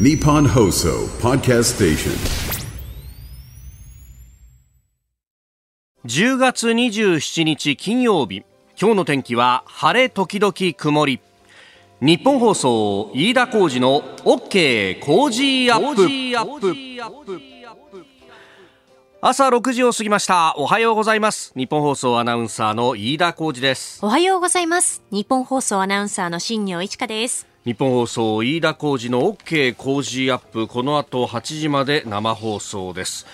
Nippon Hoso Podcast Station. 10月27日金曜日。今日の天気は晴れ時々曇り。日本放送飯田浩二の OK 工事アップ。朝6時を過ぎました。おはようございます。日本放送アナウンサーの飯田浩二です。おはようございます。日本放送アナウンサーの新業一華です日本放送飯田浩二の OK 工事アップこの後8時まで生放送です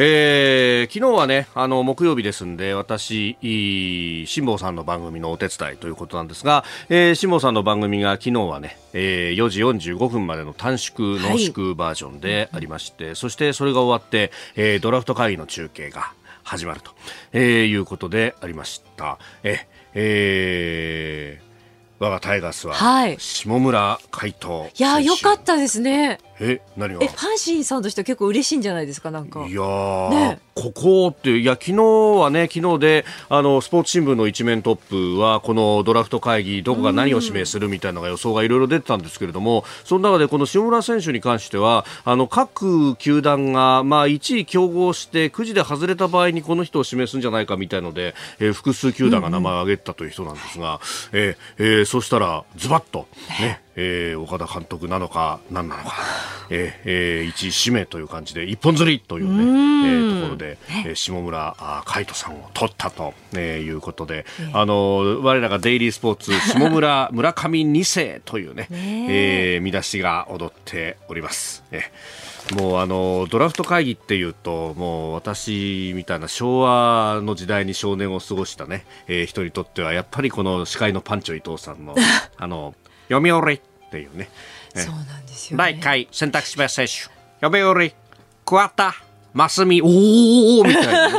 えー、昨日はね、あの、木曜日ですんで、私、辛坊さんの番組のお手伝いということなんですが、えー、辛坊さんの番組が昨日はね、えー、4時45分までの短縮、濃縮バージョンでありまして、はい、そしてそれが終わって、えー、ドラフト会議の中継が始まると、えー、いうことでありました。え、えー、我がタイガースは、はい、下村海斗いやよかったですねえ何が？え阪神さんとしては結構嬉しいんじゃないですかなんか。いやね、ここっていや昨日はね昨日であのスポーツ新聞の一面トップはこのドラフト会議どこが何を指名するみたいなのが予想がいろいろ出てたんですけれども、その中でこの下村選手に関してはあの各球団がまあ1位競合してくじで外れた場合にこの人を指名するんじゃないかみたいので、えー、複数球団が名前を挙げたという人なんですが、うんうん、えー、えー、そしたらズバッとねえー、岡田監督なのか何なのか、えーえー、一指名という感じで一本釣りというね、えー、ところで、え。ー、下村海人さんを取ったと、えー、いうことで、あの我らがデイリースポーツ 下村村上二世というねね、え。ー、見出しが踊っております。えー、もうあのドラフト会議っていうともう私みたいな昭和の時代に少年を過ごしたね、えー、人にとってはやっぱりこの司会のパンチョ伊藤さんの あの読み折りっていうね。そうなんですよ、ね、第1回選択肢別選手読み折り桑田真澄おおみたいな、ね、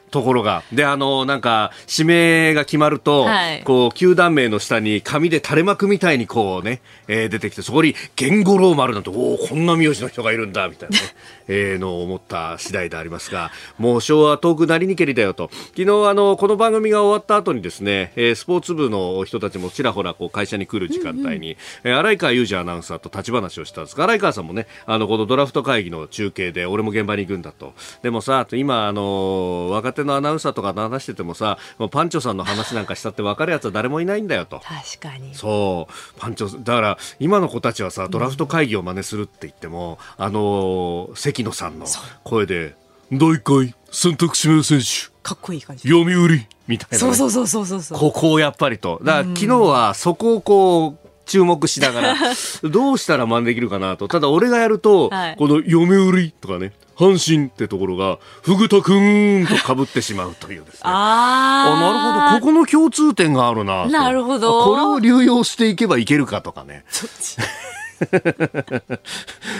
ところが。で、あの、なんか、指名が決まると、はい、こう、球団名の下に紙で垂れ幕みたいにこうね、えー、出てきて、そこに、言語ローマルなんて、おおこんな名字の人がいるんだ、みたいなね、えー、のを思った次第でありますが、もう昭和遠くなりにけりだよと。昨日、あの、この番組が終わった後にですね、えー、スポーツ部の人たちもちらほら、こう、会社に来る時間帯に、うんうん、えー、荒川裕二アナウンサーと立ち話をしたんですが、荒川さんもね、あの、このドラフト会議の中継で、俺も現場に行くんだと。でもさ、今、あの、若手のアナウンサーとか話しててもさパンチョさんの話なんかしたって分かるやつは誰もいないんだよと。確かに。そう。パンチョだから今の子たちはさドラフト会議を真似するって言っても、うん、あの関野さんの声で第1回選択指名選手かっこいい感じ。読売みたいな、ね、そうそうそうそうそうここをやっぱりと。だから昨日はそこをこう注目しながら どうしたら真似できるかなと。ただ俺がやると、はい、この読売とかね阪神ってところが、ふぐたくんとかぶってしまうというですね。ああ。なるほど。ここの共通点があるな。なるほど。これを流用していけばいけるかとかね。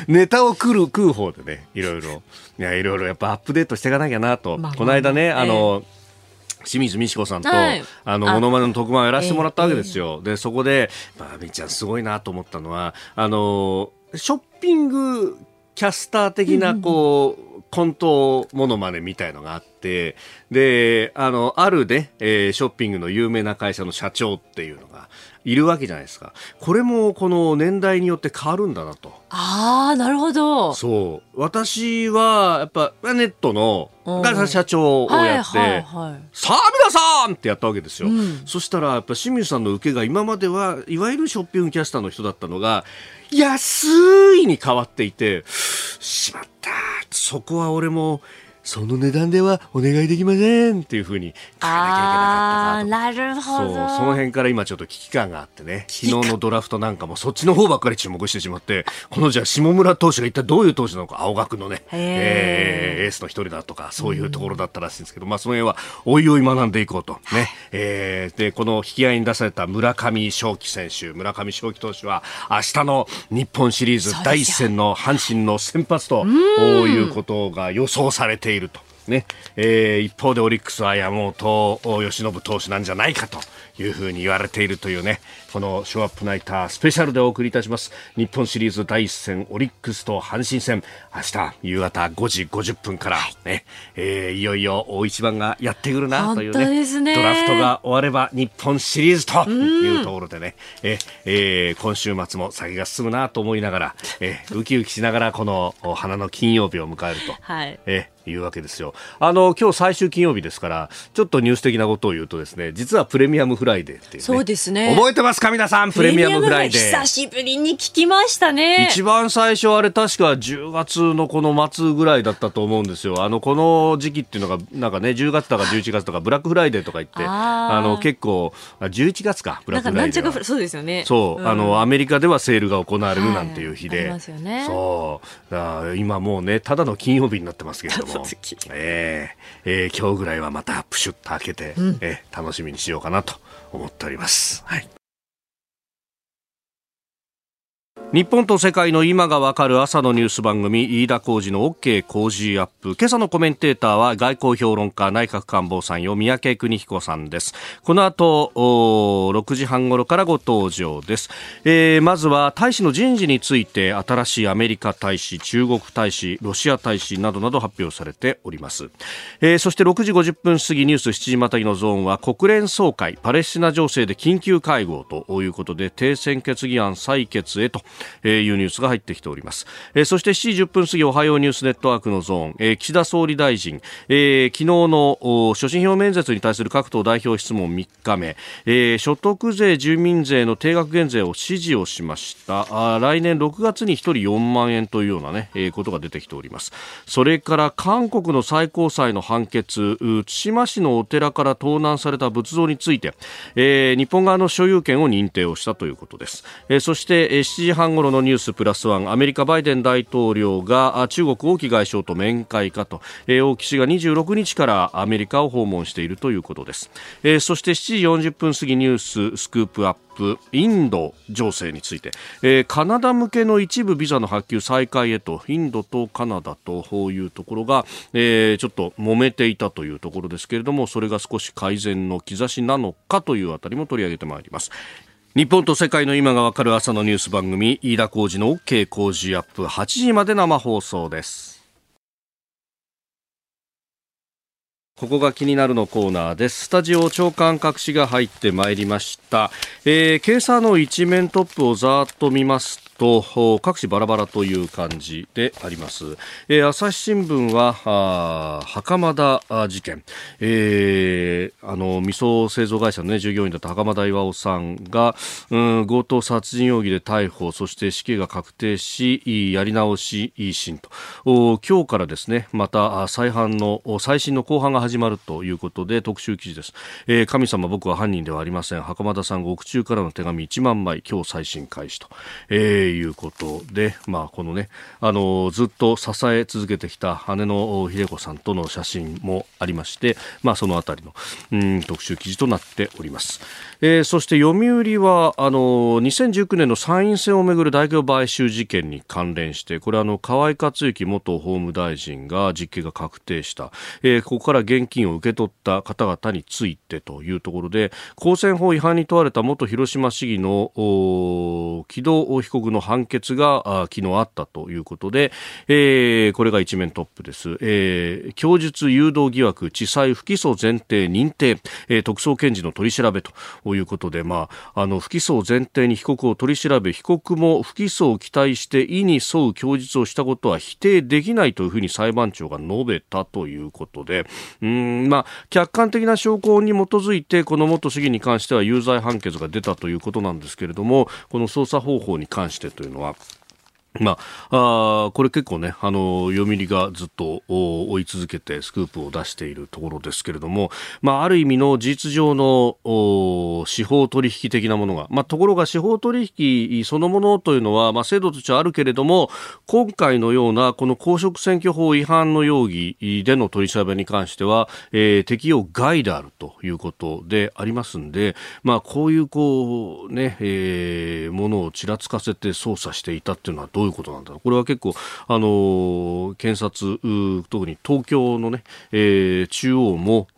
ネタを食る、食う方でね、いろいろ。いや、いろいろやっぱアップデートしていかなきゃなと。まあ、この間ね、あの、清水美智子さんと、はい、あの、ものまねの特番をやらせてもらったわけですよ。えー、で、そこで、まあ、みーちゃんすごいなと思ったのは、あの、ショッピングキャスター的な、こう、コントものまねみたいのがあって、で、あの、あるね、えー、ショッピングの有名な会社の社長っていうのがいるわけじゃないですか。これもこの年代によって変わるんだなと。ああ、なるほど。そう。私は、やっぱ、ネットの、が社長をやって、はいはいはい、さあ皆さんってやったわけですよ。うん、そしたら、やっぱ清水さんの受けが今までは、いわゆるショッピングキャスターの人だったのが、安いに変わっていて、しまった。そこは俺もその値段ではお願いできませんっていうふうに変えなきゃいけなかったなるほど。そうその辺から今ちょっと危機感があってね。昨日のドラフトなんかもそっちの方ばっかり注目してしまってこのじゃあ下村投手が一体どういう投手なのか青学のね、えー、エースの一人だとかそういうところだったらしいんですけど、まあその辺はおいおい学んでいこうと。ね、えー、でこの引き合いに出された村上正輝選手。村上正輝投手は明日の日本シリーズ第一戦の阪神の先発ということが予想されていると。ねえー、一方でオリックスは山本由伸投手なんじゃないかというふうに言われているというね、このショーアップナイタースペシャルでお送りいたします。日本シリーズ第一戦、オリックスと阪神戦、明日夕方5時50分からね、はい。えー、いよいよ大一番がやってくるなというね、ね。ドラフトが終われば日本シリーズというところでね、ええー、今週末も酒が進むなと思いながら、えー、ウキウキしながらこの花の金曜日を迎えると、はい、えいうわけですよ。あの、今日最終金曜日ですから、ちょっとニュース的なことを言うとですね、実はプレミアムフライデーっていう、ね、そうですね。覚えてますか皆さん、プレミアムフライデー。久しぶりに聞きましたね。一番最初あれ確か10月のこの末ぐらいだったと思うんですよ。あの、この時期っていうのが、なんかね、10月とか11月とかブラックフライデーとか言って、あの、結構、11月か、ブラックフライデー。なんかそうですよね。そう、うん、あの、アメリカではセールが行われるなんていう日で。はい、ね、そう。今もうね、ただの金曜日になってますけれども。えーえー、えー、今日ぐらいはまたプシュッと開けて、うん、えー、楽しみにしようかなと思っております。はい日本と世界の今がわかる朝のニュース番組飯田浩二の OK 工事アップ。今朝のコメンテーターは外交評論家内閣官房参与三宅邦彦さんです。この後6時半頃からご登場です、えー、まずは大使の人事について新しいアメリカ大使中国大使ロシア大使などなど発表されております、えー、そして6時50分過ぎニュース7時またぎのゾーンは国連総会パレスチナ情勢で緊急会合ということで停戦決議案採決へとえー、いうニュースが入ってきております、えー、そして7時10分過ぎおはようニュースネットワークのゾーン、えー、岸田総理大臣、えー、昨日の所信表明演説に対する各党代表質問3日目、えー、所得税住民税の定額減税を指示をしました。あ来年6月に1人4万円というようなね、えー、ことが出てきております。それから韓国の最高裁の判決対馬市のお寺から盗難された仏像について、えー、日本側の所有権を認定をしたということです、えー、そして、えー、7時半頃のニュースプラスワンアメリカバイデン大統領が中国王毅外相と面会かと、王毅氏が26日からアメリカを訪問しているということです、えー、そして7時40分過ぎニューススクープアップインド情勢について、えー、カナダ向けの一部ビザの発給再開へとインドとカナダというところが、えー、ちょっと揉めていたというところですけれどもそれが少し改善の兆しなのかというあたりも取り上げてまいります。日本と世界の今がわかる朝のニュース番組飯田浩二の OK 工事アップ8時まで生放送です。ここが気になるのコーナーです。スタジオ長官隠しが入ってまいりました。えー、今朝の一面トップをざーっと見ますと各紙バラバラという感じであります、えー、朝日新聞は袴田事件、えー、あの味噌製造会社の、ね、従業員だった袴田巌さんが、うん、強盗殺人容疑で逮捕そして死刑が確定しやり直し維新と今日からですねまた再犯の最新の公判が始まるということで特集記事です、えー、神様僕は犯人ではありません。袴田さん獄中からの手紙1万枚今日再審開始と、えーいうことで、まあ、このね、あの、ずっと支え続けてきた姉の秀子さんとの写真もありまして、まあ、そのあたりの、うん、特集記事となっております。えー、そして読売は、あの、2019年の参院選をめぐる大規模買収事件に関連して、これあの、河井克行元法務大臣が実刑が確定した、えー、ここから現現金を受け取った方々についてというところで、公選法違反に問われた元広島市議の木戸被告の判決が昨日あったということで、えー、これが一面トップです、えー、供述誘導疑惑地裁不起訴前提認定、えー、特捜検事の取り調べということで、まあ、あの不起訴前提に被告を取り調べ被告も不起訴を期待して意に沿う供述をしたことは否定できないというふうに裁判長が述べたということでうんまあ客観的な証拠に基づいてこの元市議に関しては有罪判決が出たということなんですけれどもこの捜査方法に関してというのは？まあ、あこれ結構ね、あの、読売がずっと追い続けてスクープを出しているところですけれども、まあ、ある意味の事実上の司法取引的なものが、まあ、ところが司法取引そのものというのは、まあ、制度としてはあるけれども、今回のようなこの公職選挙法違反の容疑での取り調べに関しては、えー、適用外であるということでありますんで、まあ、こういうこうね、えー、ものをちらつかせて捜査していたっていうのはどうどういうことなんだろう。これは結構、あの検察、特に東京のね、えー、中央も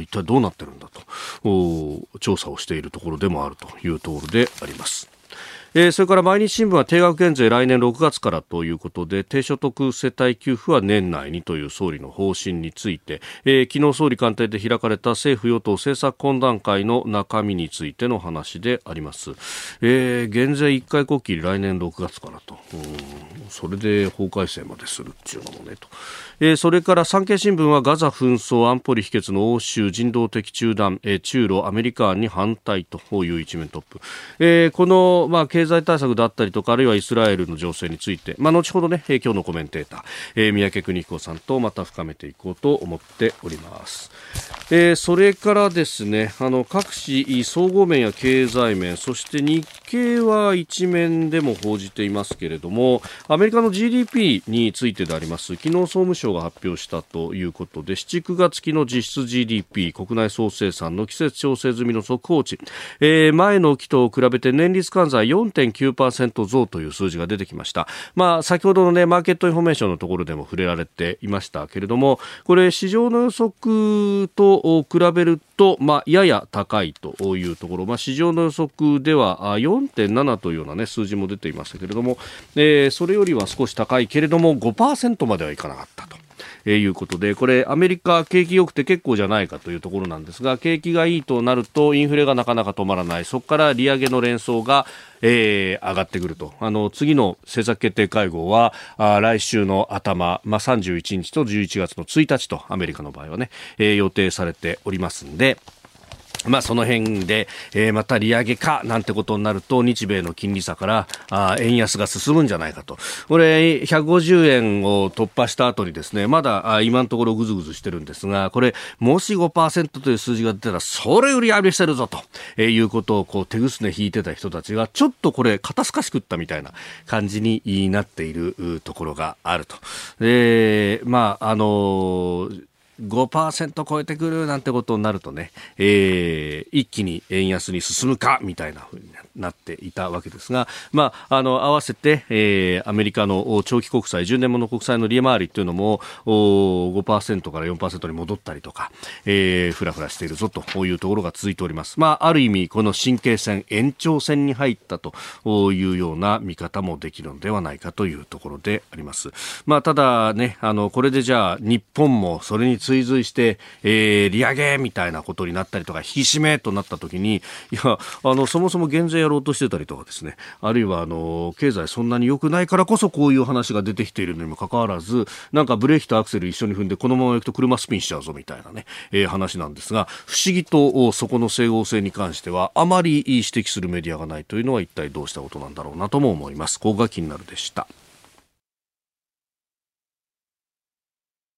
一体どうなってるんだと調査をしているところでもあるというところであります。えー、それから毎日新聞は定額減税来年6月からということで低所得世帯給付は年内にという総理の方針について、えー、昨日総理官邸で開かれた政府与党政策懇談会の中身についての話であります、えー、減税1回こっきり来年6月からと。それで法改正までするっていうのもねと、えー、それから産経新聞はガザ紛争安保理否決の欧州人道的中断、えー、中ロアメリカに反対という一面トップ、えー、この、まあ、経経済対策だったりとかあるいはイスラエルの情勢について、まあ、後ほどね、えー、今日のコメンテーター、えー、三宅邦彦さんとまた深めていこうと思っております、えー、それからですねあの各紙総合面や経済面そして日経は一面でも報じていますけれどもアメリカの GDP についてであります昨日総務省が発表したということで7、9月期の実質 GDP 国内総生産の季節調整済みの速報値、えー、前の期と比べて年率換算4.9%増という数字が出てきました。まあ、先ほどのね、マーケットインフォメーションのところでも触れられていましたけれども、これ市場の予測と比べると、まあ、やや高いというところ、まあ、市場の予測では4.7というような、ね、数字も出ていましたけれども、えー、それよりは少し高いけれども5%まではいかなかったと。え、いうことで、これ、アメリカ、景気良くて結構じゃないかというところなんですが、景気がいいとなると、インフレがなかなか止まらない、そこから利上げの連想が、えー、上がってくると。あの、次の政策決定会合は、あ来週の頭、まあ、31日と11月の1日と、アメリカの場合はね、えー、予定されておりますんで、まあ、その辺で、えー、また利上げかなんてことになると日米の金利差からあ円安が進むんじゃないかとこれ150円を突破した後にですねまだあ今のところぐずぐずしてるんですがこれもし5%という数字が出たらそれ売り上げしてるぞと、えー、いうことをこう手ぐすね引いてた人たちがちょっとこれ肩透かしくったみたいな感じになっているところがあると。でまああのー5%超えてくるなんてことになるとね、えー、一気に円安に進むかみたいなふうにななっていたわけですが、まあ、あの合わせて、えー、アメリカの長期国債10年もの国債の利回りというのも5%から4%に戻ったりとか、えー、ふらふらしているぞというところが続いております。まあ、ある意味この神経戦延長戦に入ったというような見方もできるのではないかというところであります。まあ、ただね、あのこれでじゃあ日本もそれに追随して、えー、利上げみたいなことになったりとか、引き締めとなったときに、いや、あの、そもそも減税やろうとしてたりとかですね、あるいは、あの、経済そんなに良くないからこそこういう話が出てきているのにもかかわらず、なんかブレーキとアクセル一緒に踏んで、このまま行くと車スピンしちゃうぞみたいなね、えー、話なんですが、不思議とそこの整合性に関しては、あまり指摘するメディアがないというのは一体どうしたことなんだろうなとも思います。ここが気になるでした。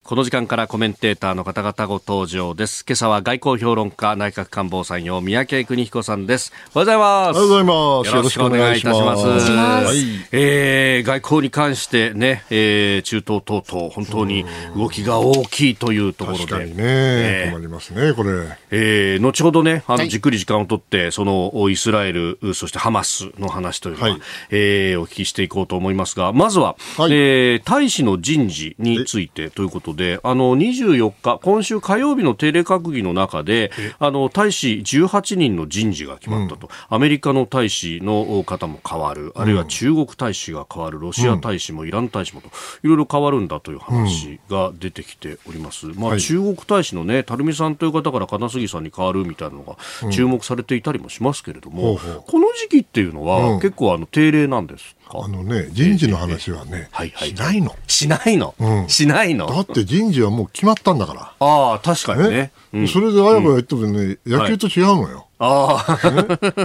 この時間からコメンテーターの方々ご登場です。今朝は外交評論家、内閣官房参与、三宅邦彦さんです。おはようございます。おはようございます。よろしくお願いいたします。はい、えー、外交に関してね、えー、中東等々、本当に動きが大きいというところで。確かにね、えー、困りますね、これ。えー、後ほどね、あの、じっくり時間をとって、その、イスラエル、そしてハマスの話というのは、はい、えー、お聞きしていこうと思いますが、まずは、はい、えー、大使の人事についてということで、で、あの、24日、今週火曜日の定例閣議の中で、あの、大使18人の人事が決まったと。うん、アメリカの大使の方も変わる、あるいは中国大使が変わる、ロシア大使もイラン大使もと、いろいろ変わるんだという話が出てきております。まあ、中国大使のね、垂水さんという方から金杉さんに変わるみたいなのが注目されていたりもしますけれども、この時期っていうのは、結構あの定例なんですあのね、人事の話はね、はいはい、しないの。しないの、うん、しないの？だって人事はもう決まったんだから。ああ、確かにね。うん、それであやばやってもね、野球と違うのよ。ああ、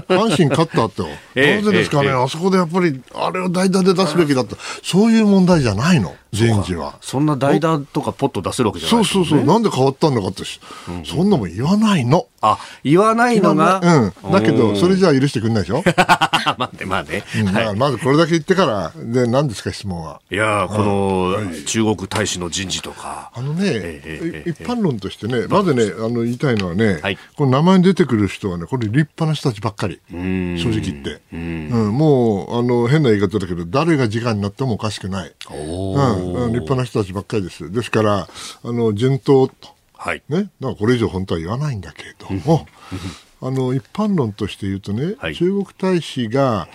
阪神勝ったって、なぜですかね、あそこでやっぱり、あれを代打で出すべきだった、そういう問題じゃないの。人事は。そんな代打とかポッと出せるわけじゃない、ね、そうそうそう。なんで変わったんだかって、うん、そんなもん言わないの。あ、言わないのがうん。だけど、それじゃあ許してくれないでしょ？まあね、まあね。うん、はい、まずこれだけ言ってから、で、何ですか、質問は？いやこの、中国大使の人事とか。あのね、えー、一般論としてね、まずね、あの、言いたいのはね、はい、この名前に出てくる人はね、これ立派な人たちばっかり。正直言って。うん、もう、あの、変な言い方だけど、誰が時間になってもおかしくない。うん、立派な人たちばっかりです。ですから、あの、順当と。はい。ね。だからこれ以上本当は言わないんだけれども、あの、一般論として言うとね、はい、中国大使が、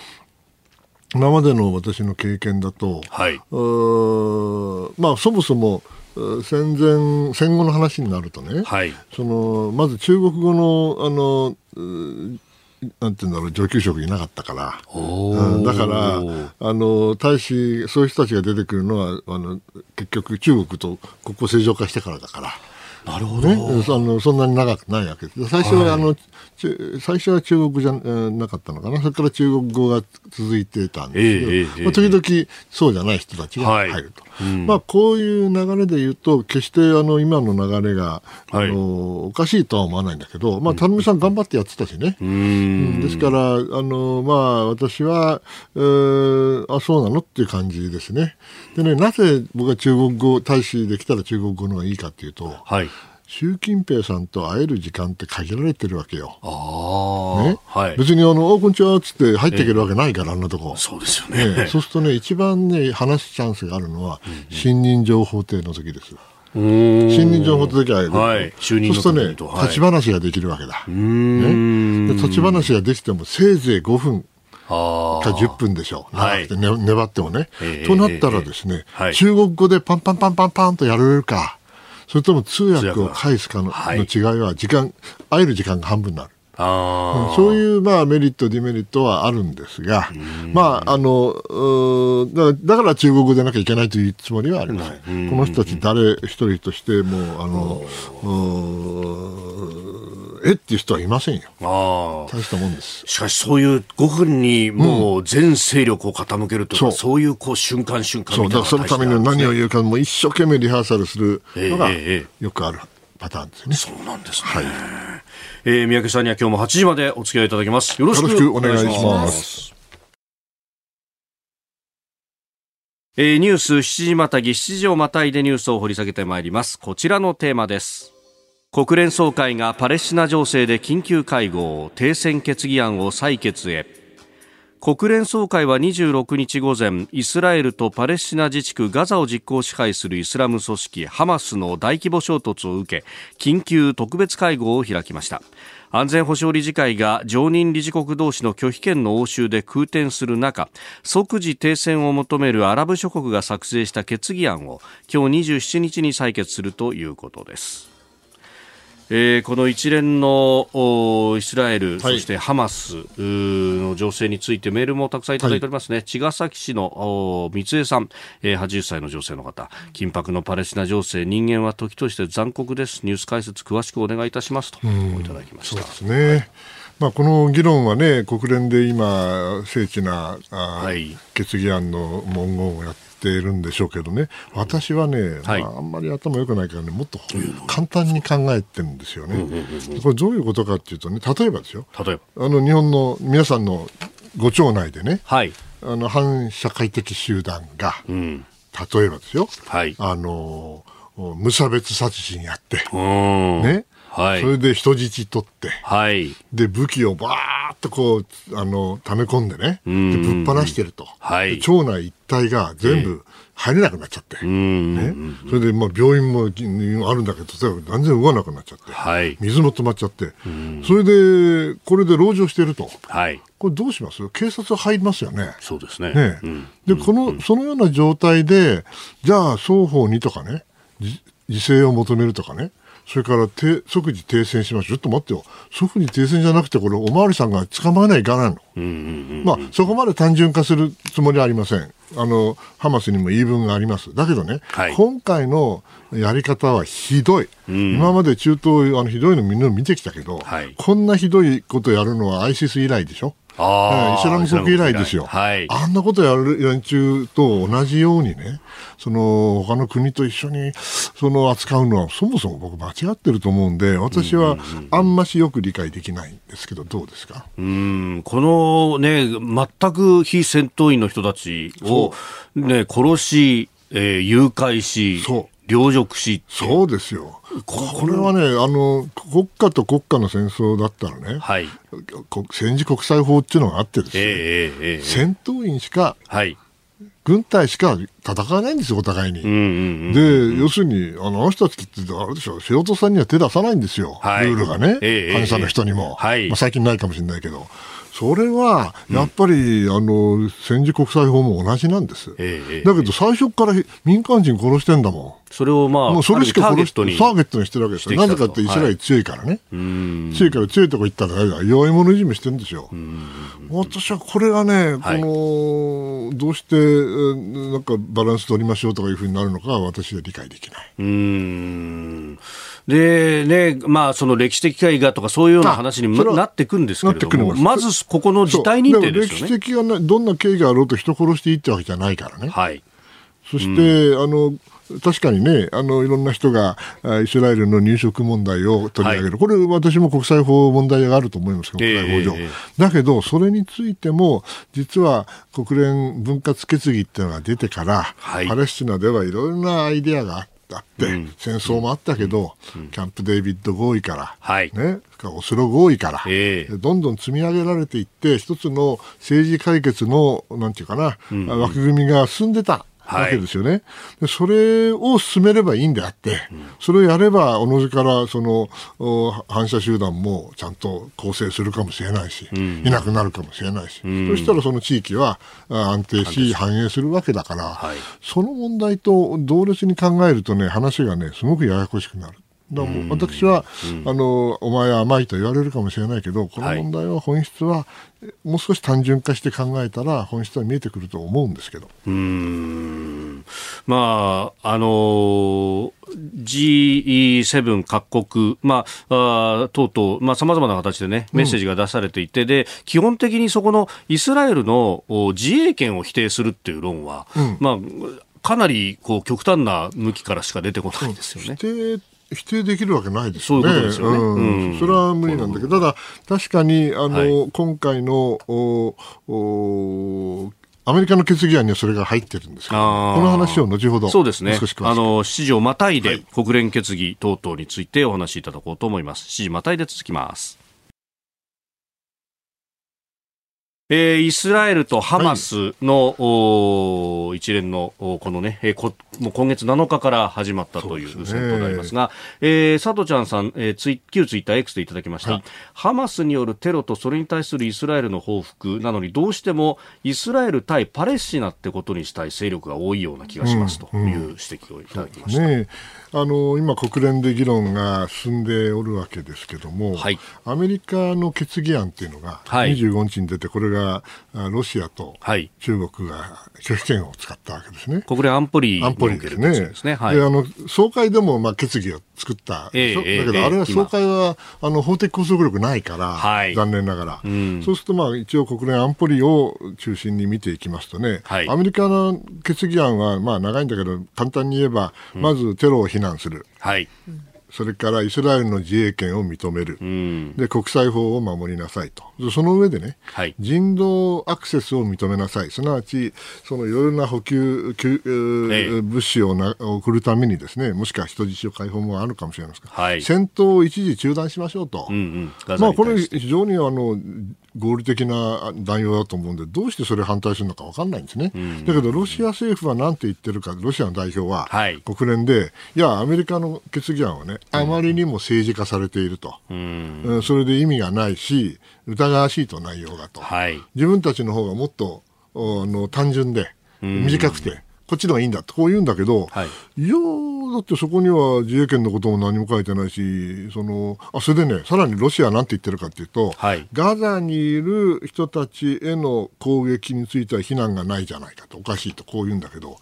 今までの私の経験だと、はい、まあ、そもそも戦前戦後の話になるとね、はい、そのまず中国語のあのなんていうんだろう上級職いなかったから、うん、だからあの大使そういう人たちが出てくるのはあの結局中国と国交正常化してからだから。なるほど、ね、あのそんなに長くないわけ。です。最初は、はい、あの最初は中国じゃなかったのかな、それから中国語が続いてたんですけど、まあ、時々そうじゃない人たちが入ると。はいうん、まあ、こういう流れで言うと、決してあの今の流れが、あのおかしいとは思わないんだけど、まあ、垂水さん頑張ってやってたしね。うん、ですから、あのまあ、私は、えー、あ、そうなのっていう感じですね。でね、なぜ僕は中国語、大使できたら中国語の方がいいかというと、はい習近平さんと会える時間って限られてるわけよ。あね？はい、別にあの、おこんにちはっつって入っていけるわけないから、えー、あんなとこ。そうですよね。ね そうするとね、一番ね、話すチャンスがあるのは、うんうん、信任情報廷の時です。信任情報廷は会える。はい、そうするとね、はい、立ち話ができるわけだ。ね、立ち話ができてもせいぜい5分。か10分でしょう、長くて、ね、粘ってもね。となったらですね、はい、中国語でパンパンパンパンパンとやられるか、それとも通訳を返すかの,、の違いは時間、会える時間が半分になる。あそういう、まあ、メリット、デメリットはあるんですが、まあ、あのだから中国語でなきゃいけないというつもりはありません。この人たち誰一人としてもあのえっていう人はいませんよ。あ大したもんです。しかしそういう5分にもう全勢力を傾けるとか、うん、そういうこう瞬間瞬間みたいな、そう、だからそのために何を言うかもう一生懸命リハーサルするのがよくあるパターンですね。そうなんですね。はい。えー、三宅さんには今日も8時までお付き合いいただきます。よろしくお願いします。えー、ニュース7時またぎ7時をまたいでニュースを掘り下げてまいります。こちらのテーマです。国連総会がパレスチナ情勢で緊急会合停戦決議案を採決へ。国連総会は26日午前イスラエルとパレスチナ自治区ガザを実効支配するイスラム組織ハマスの大規模衝突を受け緊急特別会合を開きました。安全保障理事会が常任理事国同士の拒否権の応酬で空転する中即時停戦を求めるアラブ諸国が作成した決議案を今日27日に採決するということです。えー、この一連のイスラエル、はい、そしてハマスの情勢についてメールもたくさんいただいておりますね、はい、茅ヶ崎市の三江さん、えー、80歳の女性の方。緊迫のパレスチナ情勢人間は時として残酷です。ニュース解説詳しくお願いいたします。といただきました。そうですね、まあ、この議論はね国連で今精緻なあ、はい、決議案の文言をやってているんでしょうけどね、私はね、はい、まあ、あんまり頭良くないからね、もっと簡単に考えてるんですよね。これどういうことかっていうとね、例えばですよ、例えば。あの日本の皆さんのご町内でね、はい、あの反社会的集団が、うん、例えばですよ、はい、あの無差別殺人やって、ね、はい、それで人質取って、はい、で武器をばーっとこうあの溜め込んでね、でぶっ放してると、はい、町内一帯が全部入れなくなっちゃって、ね、それでまあ病院もあるんだけど、全然動かなくなっちゃって、はい、水も止まっちゃって、それでこれで籠城してると。はい。これどうします？警察入りますよね。そうですね。ね。うん、で、この、そのような状態で、じゃあ双方にとかね、自制を求めるとかね、それから即時停戦しましょう。ちょっと待ってよ。即時停戦じゃなくて、これ、おまわりさんが捕まえないかなの。まあ、そこまで単純化するつもりはありません。あの、ハマスにも言い分があります。だけどね、はい、今回のやり方はひどい。うん、今まで中東、あの、ひどいのみんな見てきたけど、はい、こんなひどいことやるのは ISIS 以来でしょ。あイスラム国以来ですよ。はい、あんなことやる連中と同じようにね、その他の国と一緒にその扱うのはそもそも僕間違ってると思うんで、私はあんましよく理解できないんですけど、どうですか？うんこのね、全く非戦闘員の人たちを、ね、殺し、えー、誘拐し、凌辱しそうですよ。これはねあの、国家と国家の戦争だったらね、はい、戦時国際法っていうのがあってですね、えーえー、戦闘員しか、はい、軍隊しか戦わないんですよ、お互いに。で、要するに、あの、人たちって、あれでしょ、素人さんには手出さないんですよ、はい、ルールがね、えー、反射の人にも、はい、まあ、最近ないかもしれないけど。それはやっぱり、うん、あの戦時国際法も同じなんです、ええ、だけど最初から民間人殺してんだもん。それをまあ、もうそれしか殺してターゲットにしてるわけですよ。なぜかってイスラエル強いからね。はい、強いから強いとこ行ったら弱い者いじめしてるんですよ。私はこれがね、はい、この、どうして、なんかバランス取りましょうとかいうふうになるのか私は理解できない。うんで、ね、まあ、その歴史的絵画とかそういうような話になっていくんですけれども、まずここの事態認定ですよね。歴史的がどんな経緯があろうと人殺していいってわけじゃないからね。はい。そして、うん、あの、確かにね、あのいろんな人がイスラエルの入植問題を取り上げる、はい、これ、私も国際法問題があると思います国際法上、えー、だけど、それについても、実は国連分割決議っていうのが出てから、はい、パレスチナではいろいろなアイデアがあって、あって、うん、戦争もあったけど、うん、キャンプ・デイビッド合意から、はい、ね、オスロ合意から、えー、どんどん積み上げられていって、一つの政治解決の、なんていうかな、うん、枠組みが進んでた。わけですよね、でそれを進めればいいんであって、それをやれば、おのずからその反射集団もちゃんと構成するかもしれないし、うん、いなくなるかもしれないし、うん、そしたらその地域は安定し、繁栄するわけだから、はい、その問題と同列に考えるとね、話がね、すごくややこしくなる。だも。私は、あのお前は甘いと言われるかもしれないけどこの問題は本質は、もう少し単純化して考えたら本質は見えてくると思うんですけど。うん。まああの G7 各国、まあ、あ等々、まあ、様々な形でね、メッセージが出されていて、うん、で、基本的にそこのイスラエルの自衛権を否定するっていう論は、うん、まあ、かなりこう極端な向きからしか出てこないんですよね。否定否定できるわけないですよね。そういうことですよね。うん、それは無理なんだけど、ただ、確かに、あの、はい、今回の、おおアメリカの決議案にはそれが入ってるんですこの話を後ほど、そうですね、あの7時をまたいで、国連決議等々についてお話しいただこうと思います。7時またいで続きます。えー、イスラエルとハマスの、はい、一連のこのね、えー、こもう今月7日から始まったという戦闘でありますが、すえー、佐藤ちゃんさん、えー、ツイ旧ツイッター X でいただきました、はい、ハマスによるテロとそれに対するイスラエルの報復なのにどうしてもイスラエル対パレスチナってことにしたい勢力が多いような気がしますと。いう指摘をいただきました。うんうんね。あの今、国連で議論が進んでおるわけですけども、はい、アメリカの決議案っていうのが25日に出て、これがロシアと中国が拒否権を使ったわけですね。国連安保理安保理ですね。ですね。はい、であの総会でもまあ決議を作ったえー、だけど、あれは総会はあの法的拘束力ないから、はい、残念ながら、うん、そうするとまあ一応国連安保理を中心に見ていきますとね、はい、アメリカの決議案はまあ長いんだけど、簡単に言えば、まずテロを非難する。はい、それからイスラエルの自衛権を認める、うん、で国際法を守りなさいと、その上でね、はい、人道アクセスを認めなさい、すなわち、そのいろいろな補給、え物資をな送るためにですね、もしくは人質を解放もあるかもしれませんが、はい、戦闘を一時中断しましょうと、うんうん、まあ、これ、非常にあの合理的な内容だと思うんで、どうしてそれ反対するのか分かんないんですね。だけど、ロシア政府は何て言ってるか、ロシアの代表は、国連で、いや、アメリカの決議案はね、あまりにも政治化されていると、うん、それで意味がないし、疑わしいと内容がと、はい、自分たちの方がもっとあの単純で、短くて、こっちの方がいいんだと。こう言うんだけど、はい、いやだだってそこには自衛権のことも何も書いてないし、そのあそれでね、さらにロシアはなんて言ってるかというと、はい、ガザにいる人たちへの攻撃については非難がないじゃないかと、おかしいとこう言うんだけど、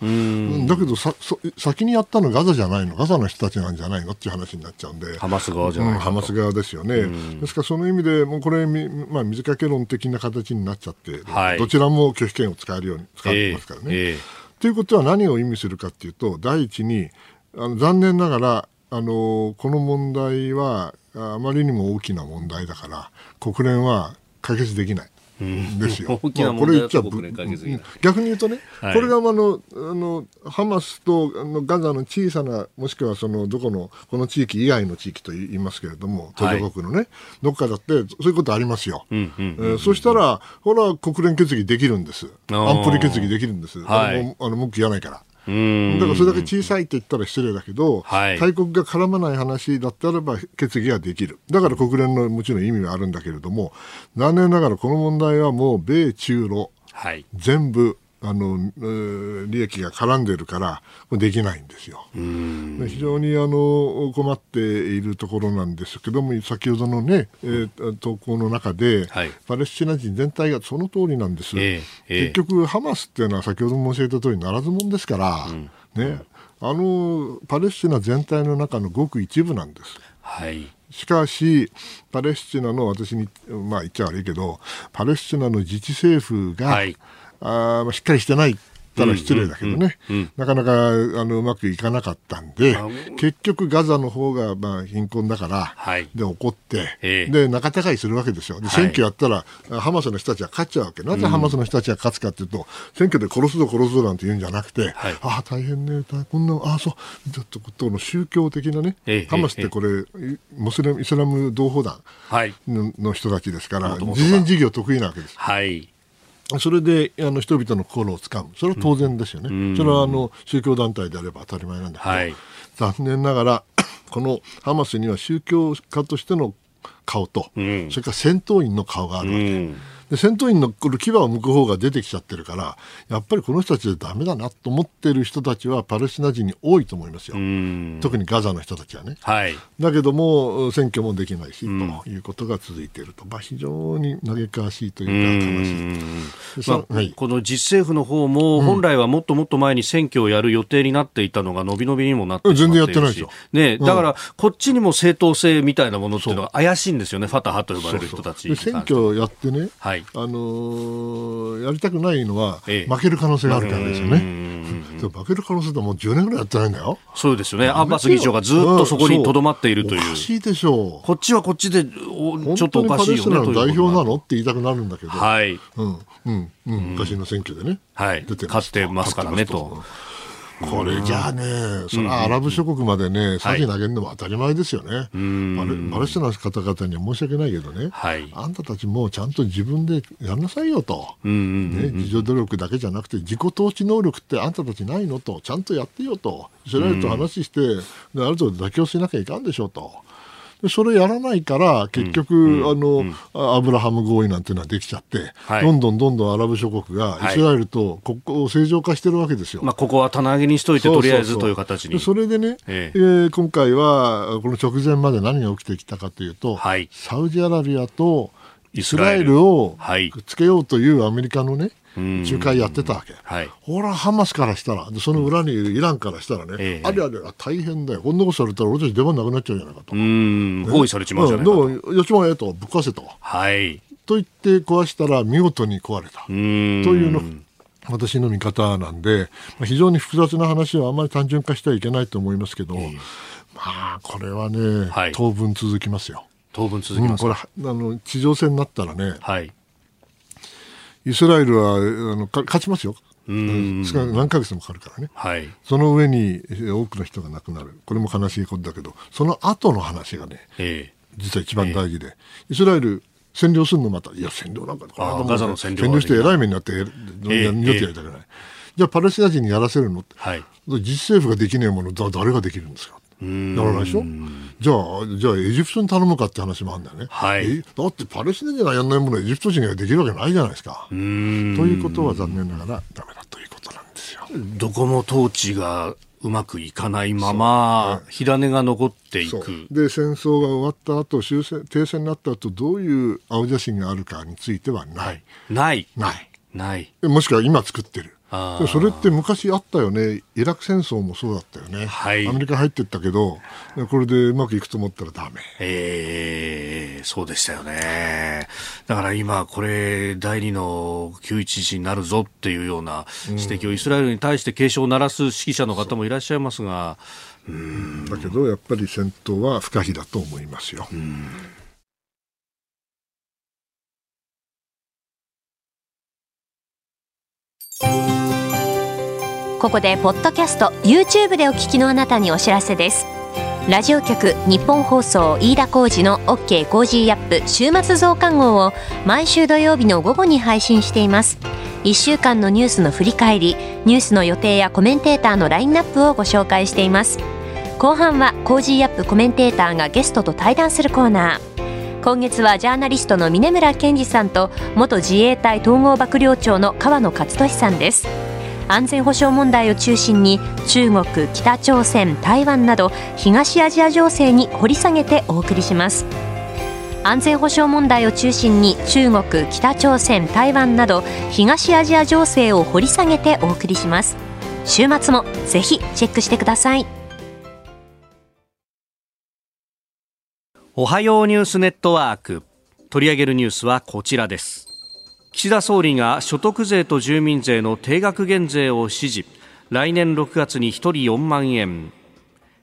だけどさ先にやったのガザじゃないの、ガザの人たちなんじゃないのっていう話になっちゃうんで、ハマス側じゃないか、うん、ハマス側ですよね。ですからその意味で、もうこれ、まあ、水かけ論的な形になっちゃって、はい、どちらも拒否権を使えるように使ってますからね。えーえーということは何を意味するかというと第一にあの残念ながらあのこの問題はあまりにも大きな問題だから国連は解決できない。ですよ。大きな問題だと逆に言うとね、はい、これがあのあのハマスとあのガザの小さなもしくはそのどこのこの地域以外の地域と言いますけれども途上国のね、はい、どっかだってそういうことありますよ。そしたらほら国連決議できるんです。安保理決議できるんです。はい、あの文句言わないから。だからそれだけ小さいって言ったら失礼だけど、はい、大国が絡まない話だったらば決議ができる。だから国連のもちろん意味はあるんだけれども、残念ながらこの問題はもう米中ロ、はい、全部あの利益が絡んでるからできないんですよ。非常にあの困っているところなんですけども先ほどのね、えー、投稿の中で、はい、パレスチナ人全体がその通りなんです、えーえー、結局ハマスっていうのは先ほども教えた通りならず者ですから、うん、ね、あのパレスチナ全体の中のごく一部なんです。はい。しかし、パレスチナの私に、まあ言っちゃ悪いけど、パレスチナの自治政府が、はいあしっかりしてないたら失礼だけどね、うんうんうん、なかなかあのうまくいかなかったんで、結局、ガザの方がまが貧困だから、はい、で怒って、で仲違いするわけですよ、で選挙やったら、はい、ハマスの人たちは勝っちゃうわけ、な。ぜハマスの人たちが勝つかというと、選挙で殺すぞ、殺すぞなんて言うんじゃなくて、はい、ああ、大変ね、こんな、ああ、そう、ちょっとことの宗教的なね、ハマスってこれ、モスレイスラム同胞団の人たちですから、慈善事業得意なわけです。はいそれであの人々の心をつかむ、それは当然ですよね、うん、それはあの宗教団体であれば当たり前なんだけど、はい、残念ながら、このハマスには宗教家としての顔と、うん、それから戦闘員の顔があるわけ。うんで戦闘員の牙を向く方が出てきちゃってるからやっぱりこの人たちでだめだなと思ってる人たちはパレスチナ人に多いと思いますよ。特にガザの人たちはね、はい、だけども選挙もできないしということが続いていると、まあ、非常に嘆かわしいというか悲しい、まあはい、この実政府の方も本来はもっともっと前に選挙をやる予定になっていたのが伸び伸びにもなって全然やってないですよ、ね、だからこっちにも正当性みたいなものっていうのは怪しいんですよね。ファタハと呼ばれる人たち選挙やってね、はい、あのー、やりたくないのは、負ける可能性があるからですよね。負ける可能性ってもう10年ぐらいやってないんだよ。そうですよね。アンバス議長がずっとそこにとどまっているという。おかしいでしょう。こっちはこっちで、ちょっとおかしいよね。の代表なのって言いたくなるんだけど。はい。うん、うん、うん。昔の選挙でね。はい。勝ってますからねと。これじゃあね、それはアラブ諸国までね、先投げるのも当たり前ですよね、パレパレスチナの方々には申し訳ないけどね、はい、あんたたちもちゃんと自分でやんなさいよと、ね、自助努力だけじゃなくて、自己統治能力ってあんたたちないのと、ちゃんとやってよと、イスラエルと話して、ある程度妥協しなきゃいかんでしょうと。それやらないから結局、うん、あの、うん、アブラハム合意なんていうのはできちゃって、はい、どんどんどんどんアラブ諸国がイスラエルと国交を正常化してるわけですよ。まあ、ここは棚上げにしといてとりあえずという形に。それでね、ええ。えー、今回はこの直前まで何が起きてきたかというと、はい、サウジアラビアとイスラエルをくっつけようというアメリカのね、仲介やってたわけ、はい、ほら、ハマスからしたら、その裏にいるイランからしたらね、えあれあれ、大変だよ、こんなことされたら、俺たち出番なくなっちゃうじゃないかと。包囲されちまうじゃないかと。うん、よちまえと、ぶっ壊せと。はい、と言って壊したら、見事に壊れた。というの私の見方なんで、まあ、非常に複雑な話はあんまり単純化してはいけないと思いますけど、まあ、これはね、はい、当分続きますよ。当分続きます、うん、これあの地上戦になったらね、はい、イスラエルはあの勝ちますよ。うん。何ヶ月もかかるからね、はい、その上に多くの人が亡くなる、これも悲しいことだけど、その後の話がね、えー、実は一番大事で、えー、イスラエル、占領するのまた、いや、占領なんか、ガザの占領占領して偉い目になって、二度とやりたくない、じゃあ、パレスチナ人にやらせるの、はい、実政府ができないもの、誰ができるんですか。ならないでしょ？じゃあ、じゃあエジプトに頼むかって話もあるんだよね。はい、だってパレスチナ人がやらないものをエジプト人ができるわけないじゃないですか。ということは残念ながらだめだということなんですよ。どこも統治がうまくいかないまま、火種が残っていく。で、戦争が終わった後、終戦、停戦になった後、どういう青写真があるかについてはない、ない。ない。ない。もしくは今作ってる。それって昔あったよね、イラク戦争もそうだったよね、はい、アメリカ入ってったけど、これでうまくいくと思ったらだめ、えー、そうでしたよね、だから今、これ、第2の911になるぞっていうような指摘をイスラエルに対して警鐘を鳴らす指揮者の方もいらっしゃいますが、うん。だけど、やっぱり戦闘は不可避だと思いますよ。うんここでポッドキャスト YouTube でお聞きのあなたにお知らせです。ラジオ局日本放送飯田浩司の OK コージーアップ週末増刊号を毎週土曜日の午後に配信しています。1週間のニュースの振り返りニュースの予定やコメンテーターのラインナップをご紹介しています。後半は Cozy up コメンテーターがゲストと対談するコーナー。今月はジャーナリストの峯村健司さんと元自衛隊統合幕僚長の河野克俊さんです。安全保障問題を中心に中国、北朝鮮、台湾など東アジア情勢に掘り下げてお送りします。安全保障問題を中心に中国、北朝鮮、台湾など東アジア情勢を掘り下げてお送りします。週末もぜひチェックしてください。おはようニュースネットワーク。取り上げるニュースはこちらです。岸田総理が所得税と住民税の定額減税を指示来年6月に1人4万円。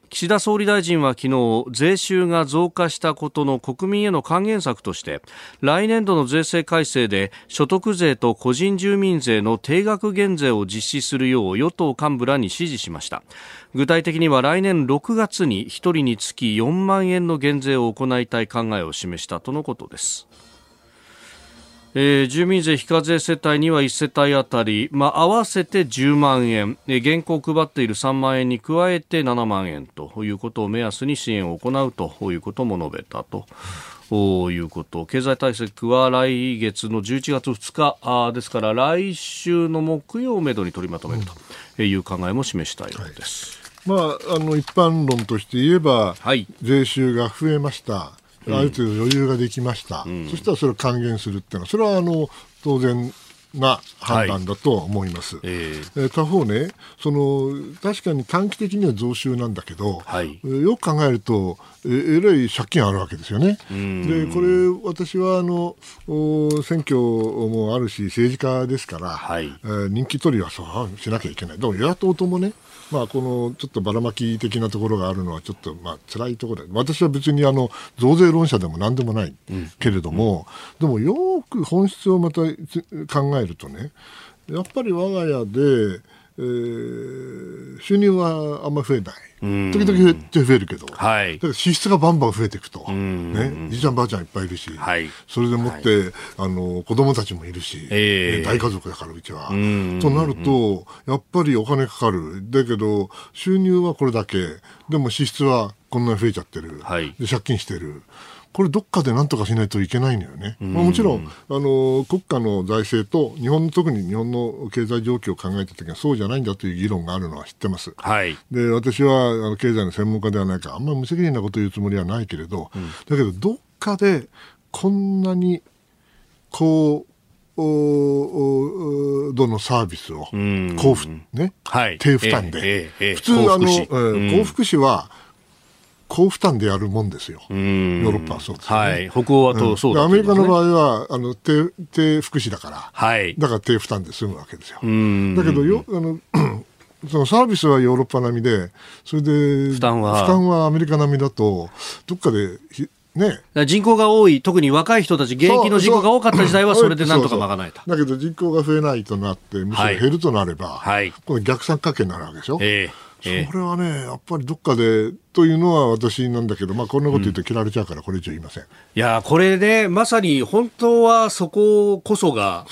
岸田総理大臣は昨日税収が増加したことの国民への還元策として来年度の税制改正で所得税と個人住民税の定額減税を実施するよう与党幹部らに指示しました。具体的には来年6月に1人につき4万円の減税を行いたい考えを示したとのことです。えー、住民税非課税世帯には1世帯あたり、まあ、合わせて10万円、えー、現行配っている3万円に加えて7万円ということを目安に支援を行うということも述べたと。いうこと。経済対策は来月の11月2日あですから来週の木曜をめどに取りまとめるという考えも示したようです、はい、まあ、あの一般論として言えば、はい、税収が増えましたある程度余裕ができました、うん、そしたらそれを還元するっていうのは、それはあの当然な判断だと思います。はい、えー、他方ね、その確かに短期的には増収なんだけど、はい、よく考えるとえ、えらい借金あるわけですよね。で、これ、私はあの選挙もあるし、政治家ですから、はい、えー、人気取りはそうしなきゃいけない。でも与野党ともね、まあ、このちょっとばらまき的なところがあるのはちょっとまあ辛いところで私は別にあの増税論者でもなんでもないけれども、うん。うん、でもよく本質をまた考えるとねやっぱり我が家でえー、収入はあんまり増えない、時々増えるけど、はい、だから支出がバンバン増えていくと、ね、じいちゃんばあちゃんいっぱいいるし、はい、それでもって、はい、あの子供たちもいるし、えー、大家族だからうちは。となると、やっぱりお金かかる、だけど収入はこれだけ、でも支出はこんなに増えちゃってる、はい、で借金してる。これどっかで何とかしないといけないのよね。まあ、もちろん、あの、国家の財政と日本の、特に日本の経済状況を考えたときはそうじゃないんだという議論があるのは知ってます。はい。で、私はあの経済の専門家ではないから、あんまり無責任なことを言うつもりはないけれど、うん、だけど、どっかでこんなに、こう、どのサービスを交付、ね、はい、低負担で、えーえー、普通あの、えー、幸福祉は高負担でやるもんですよ、ヨーロッパはそうです、ね、はい、北欧はとそうだ、ね、アメリカの場合はあの低低福祉だから、はい、だから低負担で済むわけですよ。だけどよあの そのサービスはヨーロッパ並みで、それで負担は。負担はアメリカ並みだと、どっかでね、人口が多い、特に若い人たち、現役の人口が多かった時代は、それでなんとか賄えた。だけど人口が増えないとなって、むしろ減るとなれば、はい、これ逆三角形になるわけでしょ。えーそれはね、やっぱりどっかでというのは私なんだけど、まあ、こんなこと言うと切られちゃうから、これ以上言いません、うん、いや、これで、ね、まさに本当はそここそが、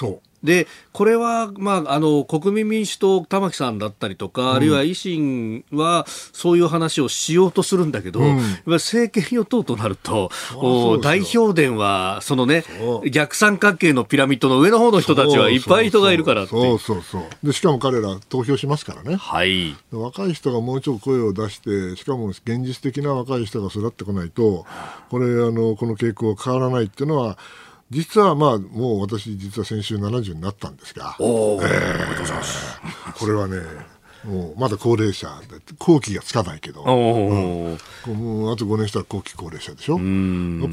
でこれは、まあ、あの国民民主党、玉木さんだったりとか、うん、あるいは維新はそういう話をしようとするんだけど、うん、政権与党となると、代表伝はその、ね、逆三角形のピラミッドの上の方の人たちはいっぱい人がいるからそうそうそう。でしかも彼ら投票しますからね、はい、若い人がもうちょっと声を出してしかも現実的な若い人が育ってこないとこれあのこの傾向は変わらないっていうのは実はまあもう私実は先週70になったんですが、えー、これはねもうまだ高齢者で後期がつかないけど、うん、もうあと5年したら後期高齢者でしょ？やっ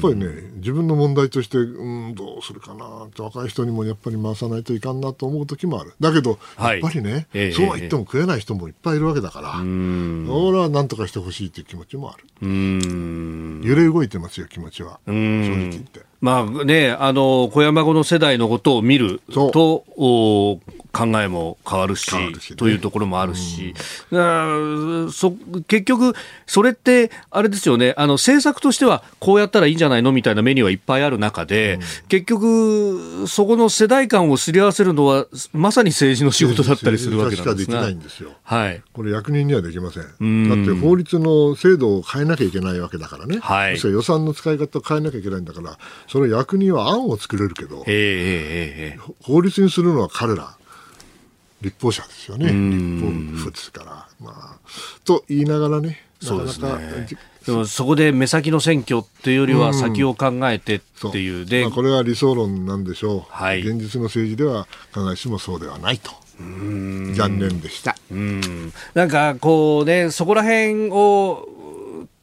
ぱりね自分の問題としてうんどうするかなって若い人にもやっぱり回さないといかんなと思う時もある。だけど、やっぱりね、えー、そうは言っても食えない人もいっぱいいるわけだから、俺は何とかしてほしいという気持ちもある。揺れ動いてますよ気持ちは。正直言って。まあね、あの小山後の世代のことを見ると考えも変わるし、ね、というところもあるし、うん、そ結局、それってあれですよね。あの政策としてはこうやったらいいんじゃないのみたいなメニューはいっぱいある中で、うん、結局、そこの世代間をすり合わせるのはまさに政治の仕事だったりするわけなんですが、はい、これ役人にはできません、うん、だって法律の制度を変えなきゃいけないわけだからね、はい、予算の使い方を変えなきゃいけないんだからその役人は案を作れるけど、法律にするのは彼ら、立法者ですよね、立法府ですから。まあ、と言いながらね、そうですね。でもそこで目先の選挙っていうよりは先を考えてっていう。で、まあ、これは理想論なんでしょう、はい、現実の政治では必ずしもそうではないと。残念でした。うん。なんかこうね、そこら辺を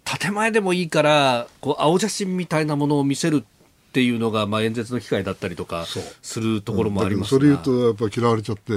建前でもいいから、こう青写真みたいなものを見せるっていうのが、まあ、演説の機会だったりとかするところもあります、うん、それ言うとやっぱり嫌われちゃって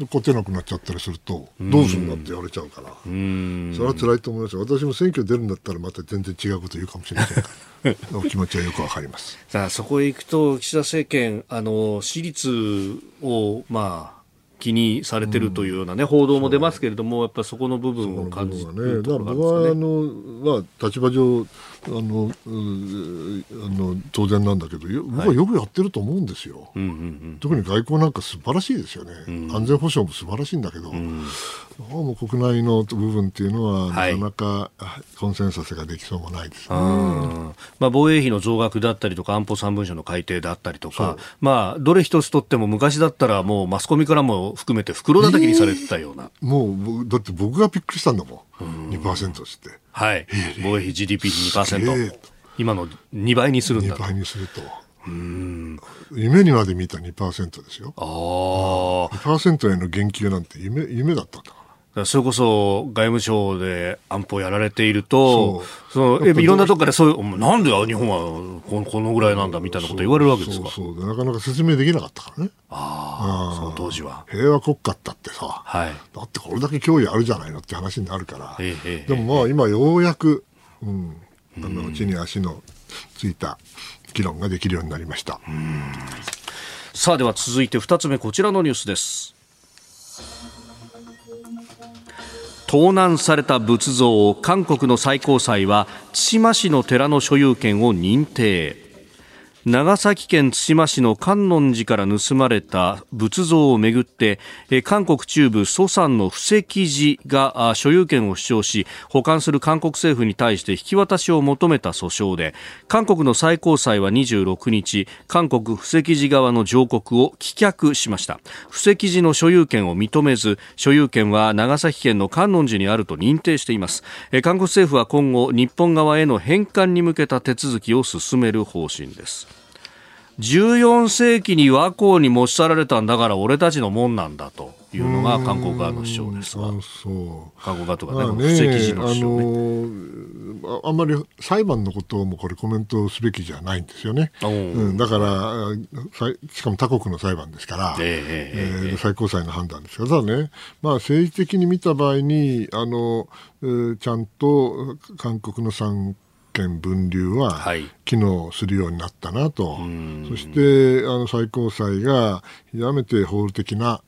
勝てなくなっちゃったりするとどうするんだって言われちゃうから、それは辛いと思います私も選挙出るんだったらまた全然違うこと言うかもしれません お気持ちはよくわかります。さあそこへ行くと岸田政権あの私立をまあ気にされてるというようなね、報道も出ますけれども、やっぱりそこの部分を感じるところがあるんですかね。僕はあの、まあ、立場上あのあの当然なんだけど僕はよくやってると思うんですよ、はい特に外交なんか素晴らしいですよね、うん、安全保障も素晴らしいんだけど、うん、もう国内の部分っていうのは、なかなかコンセンサスができそうもないです、ね、まあ、防衛費の増額だったりとか安保3文書の改定だったりとか、まあ、どれ一つとっても昔だったらもうマスコミからも含めて袋叩きにされてたような、えー、もうだって僕がびっくりしたんだもん、2%っつって。はい、防衛費 GDP2%、今の2倍にするんだ2倍にすると。うん夢にまで見た2%ですよ。ああ。2%への言及なんて夢夢だったんだ。それこそ外務省で安保やられていると、そのいろんなとこからそういう、なんで日本はここのぐらいなんだみたいなこと言われるわけですか？そうそう。なかなか説明できなかったからね。ああ、その当時は。平和国家ったってさ、はい、だってこれだけ脅威あるじゃないのって話になるから、でもまあ今ようやく、うん、あの地に足のついた議論ができるようになりました。さあでは続いて2つ目こちらのニュースです。盗難された仏像を韓国の最高裁は対馬市の寺の所有権を認定。長崎県対馬市の観音寺から盗まれた仏像をめぐって韓国中部ソサンの布石寺が所有権を主張し保管する韓国政府に対して引き渡しを求めた訴訟で韓国の最高裁は26日韓国布石寺側の上告を棄却しました。布石寺の所有権を認めず所有権は長崎県の観音寺にあると認定しています。韓国政府は今後日本側への返還に向けた手続きを進める方針です。14世紀に倭寇に持ち去られたんだから俺たちのもんなんだというのが韓国側の主張ですが韓国側とかね、まあ、ね布石の主張ね。あのあんまり裁判のこともこれコメントすべきじゃないんですよね、う。ん、だからしかも他国の裁判ですから、えー、えー、最高裁の判断ですがただね、まあ、政治的に見た場合にあの、えー、ちゃんと韓国の参権分流は機能するようになったなと、はい、そしてあの最高裁が極めて法的な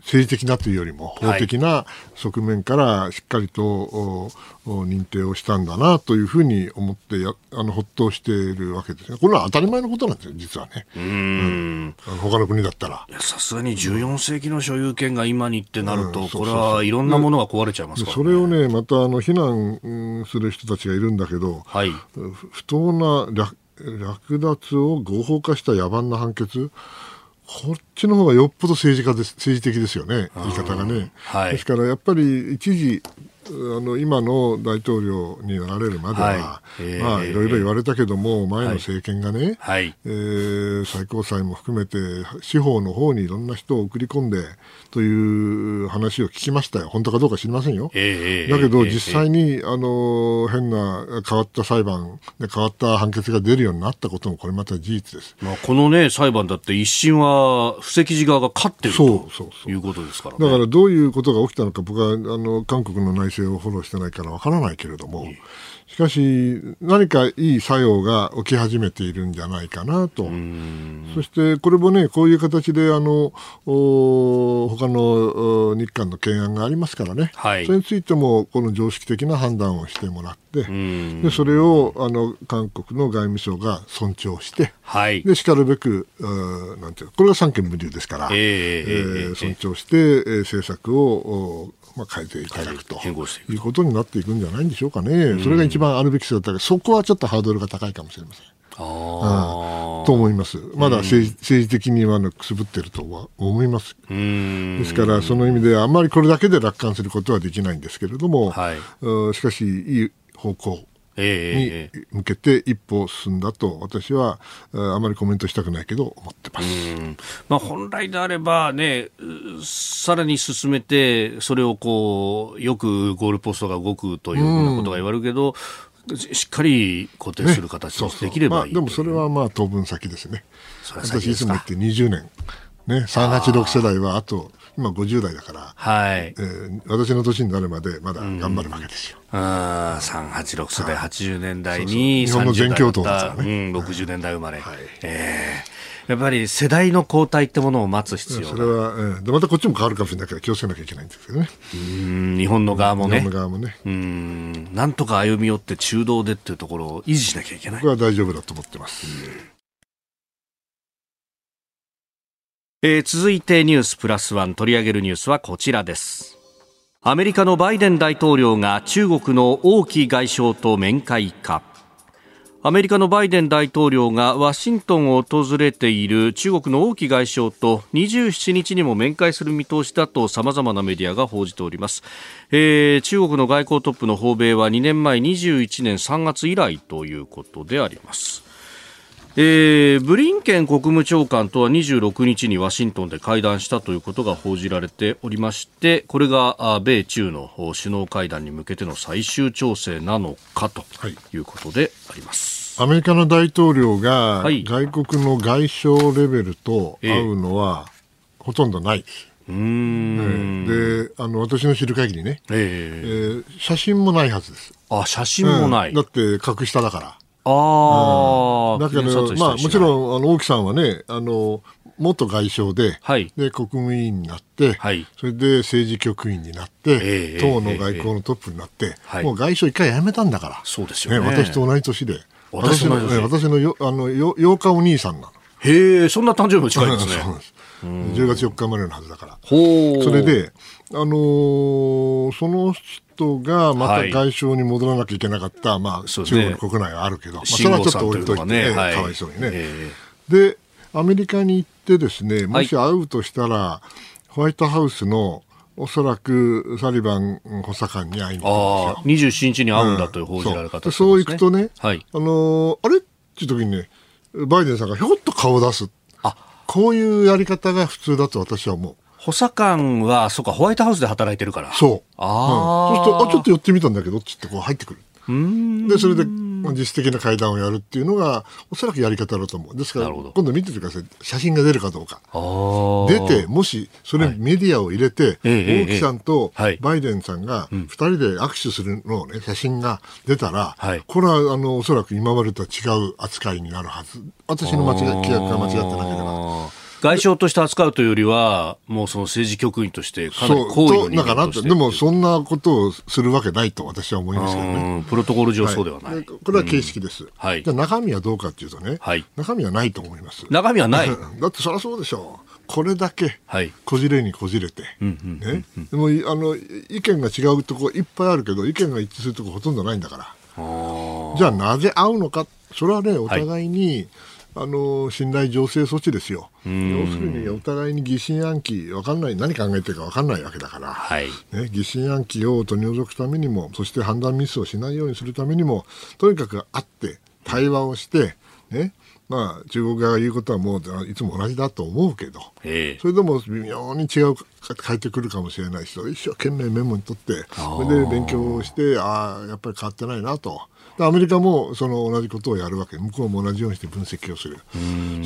政治的なというよりも法的な側面からしっかりと、認定をしたんだなというふうに思ってやあのほっとしているわけですね。これは当たり前のことなんですよ、実はね。うん、うん、他の国だったら。さすがに14世紀の所有権が今にってなると、これはいろんなものが壊れちゃいますから、ね、それをね、またあの非難する人たちがいるんだけど、はい、不当な略奪を合法化した野蛮な判決、こっちの方がよっぽど政治家です、政治的ですよね、言い方がね。はい、ですからやっぱり一時、あの今の大統領になられるまでは、はい。えー、まあ、いろいろ言われたけども、前の政権がね、はい、えー、最高裁も含めて、司法の方にいろんな人を送り込んでという話を聞きましたよ、本当かどうか知りませんよ。えー、だけど、実際に、あの変な変わった裁判で変わった判決が出るようになったことも、これまた事実です。まあ、この、ね、裁判だって、一審は布石寺側が勝ってるということですから、ね、だからどういうことが起きたのか、僕はあの韓国の内政をフォローしてないからわからないけれども、しかし、何かいい作用が起き始めているんじゃないかなと。そして、これもね、こういう形で、あの、他の日韓の懸案がありますからね、はい、それについても、この常識的な判断をしてもらって、でそれをあの韓国の外務省が尊重して、はい、でしかるべく、なんていうこれが三権無留ですから、えー、えー、尊重して、えー、政策をまあ、変えていただくと。いうことになっていくんじゃないんでしょうかね、それが一番あるべき姿だけど、そこはちょっとハードルが高いかもしれません。あと思います。まだ政治,、政治的にはくすぶってるとは思います。ですから、その意味であんまりこれだけで楽観することはできないんですけれども、はい、しかし、いい方向に向けて一歩進んだと私はあまりコメントしたくないけど思ってます、まあ、本来であれば、ね、さらに進めてそれをこうよくゴールポストが動くというようなことが言われるけど、しっかり固定する形にできればいい、ねまあ、でもそれはまあ当分先ですね。私いつも言って20年。ね、386世代はあと今50代だから、はいえー、私の年になるまでまだ頑張るわけですよ。うん、あ386世代、はい、80年代に日本の全共闘だった、ね、うん、60年代生まれ。はい、えーやっぱり世代の交代ってものを待つ必要それは、えー、でまたこっちも変わるかもしれないから気をつけなきゃいけないんですけどね。うん日本の側もね。日本の側もね。うんなんとか歩み寄って中道でっていうところを維持しなきゃいけない。僕は大丈夫だと思ってます。えー、続いてニュースプラスワン取り上げるニュースはこちらです。アメリカのバイデン大統領が中国の王毅外相と面会か。アメリカのバイデン大統領がワシントンを訪れている中国の王毅外相と27日にも面会する見通しだと様々なメディアが報じております、えー、中国の外交トップの訪米は2年前21年3月以来ということであります。えー、ブリンケン国務長官とは26日にワシントンで会談したということが報じられておりましてこれが米中の首脳会談に向けての最終調整なのかとい。うことであります、はい、アメリカの大統領が外国の外相レベルと会うのはほとんどない。です。うん、であの私の知る限りね、えー、えー、写真もないはずです。あ写真もない、うん、だって格下だから。ああ、だけど、まあ、もちろん、あの、大木さんはね、あの、元外相で、はい、で、国務委員になって、はい、それで政治局員になって、えー、党の外交のトップになって、えー、もう外相一回辞めたんだから。そうですよね。ね私と同じ年で。私の、ね、私のよ、あの、よ、8日お兄さんなの。へえ、そんな誕生日も近いですね。そうです。10月4日生まれのはずだから。ほそれで、あのー、その人がまた外相に戻らなきゃいけなかった、はい、まあ、中国国内はあるけど、まあ、それはちょっと置いといて、ねはい、かわいそうにね。えー、で、アメリカに行ってですね、もし会うとしたら、はい、ホワイトハウスのおそらくサリバン補佐官に会いに行くんですよ。27日に会うんだという報じられ方、ね。う。ん、そう行くとね、はい、あのー、あれ？っていう時にね、バイデンさんがひょっと顔を出す。あ。こういうやり方が普通だと私は思う。補佐官は、そうか、ホワイトハウスで働いてるから。そう。ああ、うん、そうすると、あ、ちょっと寄ってみたんだけど、ってってこう入ってくる。で、それで実質的な会談をやるっていうのが、おそらくやり方だと思う。ですから、今度見ててください。写真が出るかどうか。出て、もし、それメディアを入れて、大木さんとバイデンさんが2人で握手するのをね、写真が出たら、これは、あの、おそらく今までとは違う扱いになるはず。私の間違い、規約が間違ってなければ。外相として扱うというよりは、もうその政治局員としてかなり高位の人間としてでもそんなことをするわけないと私は思いますけどね。プロトコル上そうではない。はい、これは形式です。はい、じゃ中身はどうかっていうとね、はい、中身はないと思います。中身はない。だってそりゃそうでしょう。これだけこじれにこじれて、ね、でもあの意見が違うとこいっぱいあるけど意見が一致するとこほとんどないんだから。じゃあなぜ会うのか。それはねお互いに、はい、あの信頼醸成措置ですよ。要するにお互いに疑心暗鬼分かんない何考えてるか分かんないわけだから、はい。ね、疑心暗鬼を取り除くためにもそして判断ミスをしないようにするためにもとにかく会って対話をして、ね、まあ、中国側が言うことはもういつも同じだと思うけど、それでも微妙に違う変えてくるかもしれないし一生懸命メモに取ってそれで勉強してああやっぱり変わってないなと。アメリカもその同じことをやるわけ。向こうも同じようにして分析をする。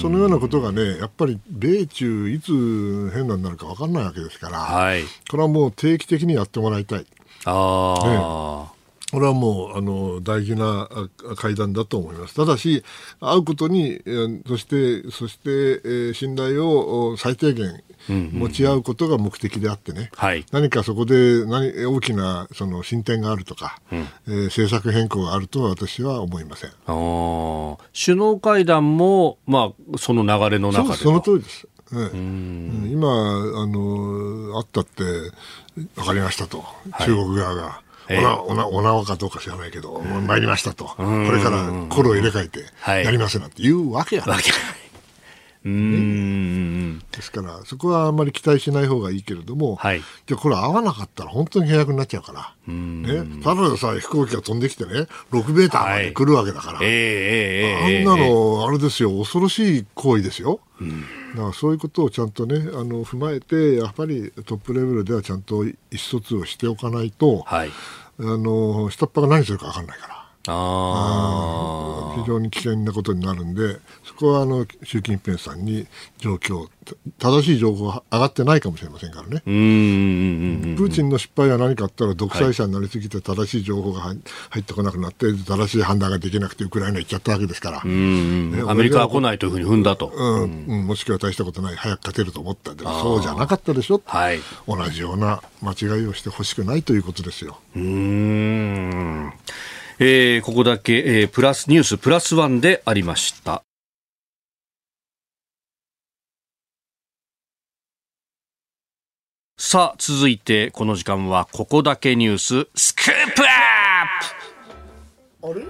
そのようなことがねやっぱり米中いつ変なになるか分かんないわけですから、はい、これはもう定期的にやってもらいたい。あねこれはもうあの大事な会談だと思います。ただし、会うことに、そして、そして、えー、信頼を最低限持ち合うことが目的であってね、はい、何かそこで何大きなその進展があるとか、うん、えー、政策変更があるとは私は思いません。首脳会談も、まあ、その流れの中でその通りです。ね、今あの、あったって分かりましたと、中国側が。おなおなお縄かどうか知らないけど、参りましたと、これから心を入れ替えてやりますなんて言うわけやない。うん。ですから、そこはあんまり期待しない方がいいけれども、はい、じゃこれ合わなかったら本当に契約になっちゃうから、ね、ただでさえ飛行機が飛んできてね、6メーターまで来るわけだから、はい、あんなの、あれですよ、恐ろしい行為ですよ。うん。だからそういうことをちゃんとねあの踏まえてやっぱりトップレベルではちゃんと意思疎通をしておかないと、はい、あの下っ端が何するか分かんないから。あ非常に危険なことになるんで、そこはあの習近平さんに状況、正しい情報が上がってないかもしれませんからね。プーチンの失敗は何かあったら、独裁者になりすぎて正しい情報が入ってこなくなって、正しい判断ができなくて、ウクライナ行っちゃったわけですから。ね、アメリカは来ないというふうに踏んだと。うん、うん、もしくは大したことない、早く勝てると思ったでもそうじゃなかったでしょ、はい、同じような間違いをしてほしくないということですよ。うんえー、ここだけ、えー、プラスニュースプラスワンでありました。さあ、続いて、この時間は、ここだけニュース、スクープアップ!あれ？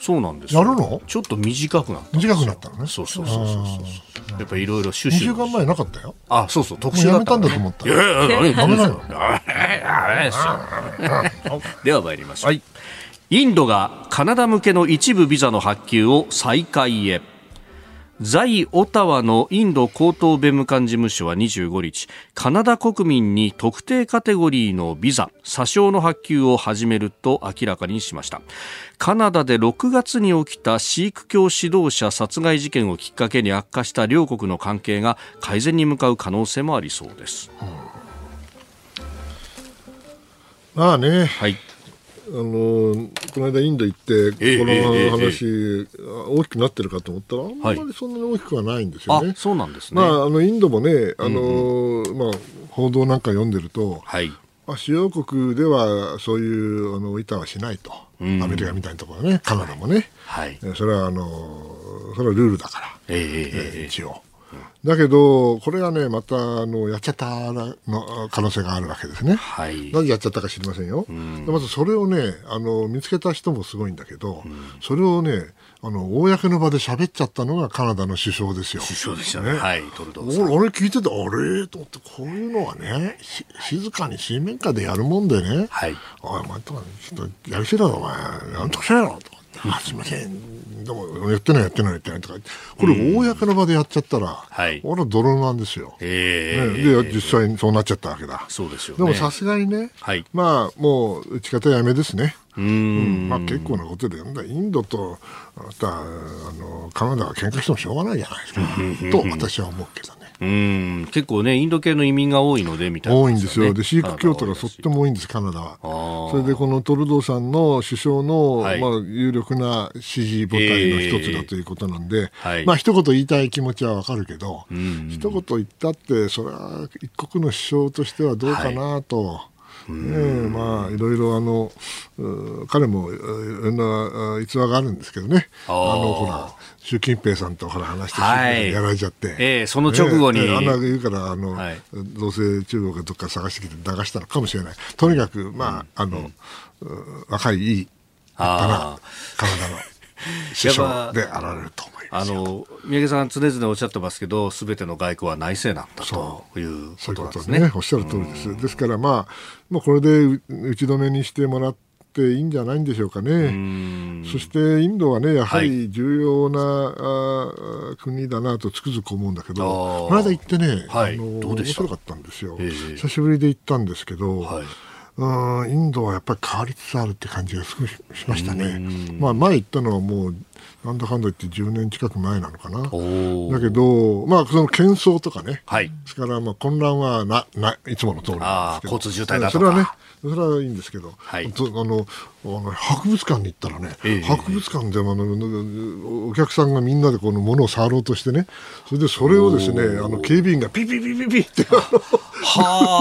そうなんですやるの？ちょっと短くなった短くなったのね。そうそうそうそうやっぱいろいろ収集2週間前なかったよ。あそうそう特集だった、ね、やめたんだと思った。いやいやいやダメなの では参りましょう、はいインドがカナダ向けの一部ビザの発給を再開へ。在オタワのインド高等弁務官事務所は25日カナダ国民に特定カテゴリーのビザ詐称の発給を始めると明らかにしました。カナダで6月に起きたシーク教指導者殺害事件をきっかけに悪化した両国の関係が改善に向かう可能性もありそうです、まあね、はいあのこの間インド行って、この話、大きくなってるかと思ったら、あんまりそんなに大きくはないんですよね。そうなんですね。まあ、あのインドもね、あの、まあ、報道なんか読んでると、はい、まあ、主要国ではそういうあの板はしないと、アメリカみたいなところね、カナダもね、はい、それはあのそれはルールだから、えー、一応。だけど、これがね、またあのやっちゃったの可能性があるわけですね。はい、なぜやっちゃったか知りませんよ。まずそれをねあの、見つけた人もすごいんだけど、それをね、あの公の場で喋っちゃったのがカナダの首相ですよ。首相でしたね。ねはい、トルドーさん。俺聞いてて、あれ？と思って、こういうのはね、静かに水面下でやるもんでね、はい、おい、お前とか、ちょっとやりすぎだろ、お前、なんとかしろよ、と。あすみません、でもやってない、やってない、やってないとか、これ、公の場でやっちゃったら、はい、俺は泥なんですよ、えー、ね、で、実際にそうなっちゃったわけだ、そうですよ、ね、でもさすがにね、はい、まあ、もう打ち方やめですね。うん、まあ、結構なことで、インドとああのカナダが喧嘩してもしょうがないじゃないですか、と私は思うけどね。うん。結構ね、インド系の移民が多いので、みたいな、ね、多いんですよ。で、シーク教徒がとっても多いんです、カナダは。それで、このトルドーさんの首相の、はい、まあ、有力な支持母体の一つだということなんで、えー。はい、まあ、一言言いたい気持ちはわかるけど、一言言ったって、それは一国の首相としてはどうかなと。はいえー、まあいろいろあの彼もいろんな逸話があるんですけどね。あのほら習近平さんとほら話してやられちゃって、えー、その直後に、えー、あんな言うからあの、はい、どうせ中国がどっか探してきて流したのかもしれない。とにかくまあ、あの、若いいい立派な体の首相であられると思いますあの三宅さん常々おっしゃってますけどすべての外交は内政なんだということですね。ね。おっしゃる通りです。ですからまあもうこれで打ち止めにしてもらっていいんじゃないんでしょうかね。そしてインドはね、やはり重要な、はい、国だなとつくづく思うんだけど、この間行ってね、はい、あの面白かったんですよ、えー、久しぶりで行ったんですけど、はい。インドはやっぱり変わりつつあるって感じが少ししましたね。まあ、前言ったのはもうなんだかんだ言って10年近く前なのかな。だけど、まあ、その喧騒とかね、はい、ですからまあ混乱はなないつもの通りなんですけど、交通渋滞だとか。それはね、それはいいんですけど、はい、あのあの博物館に行ったらね、えー、博物館でもあのお客さんがみんなでこの物を触ろうとしてね、それでそれをですね、あの警備員がピピピピピってあの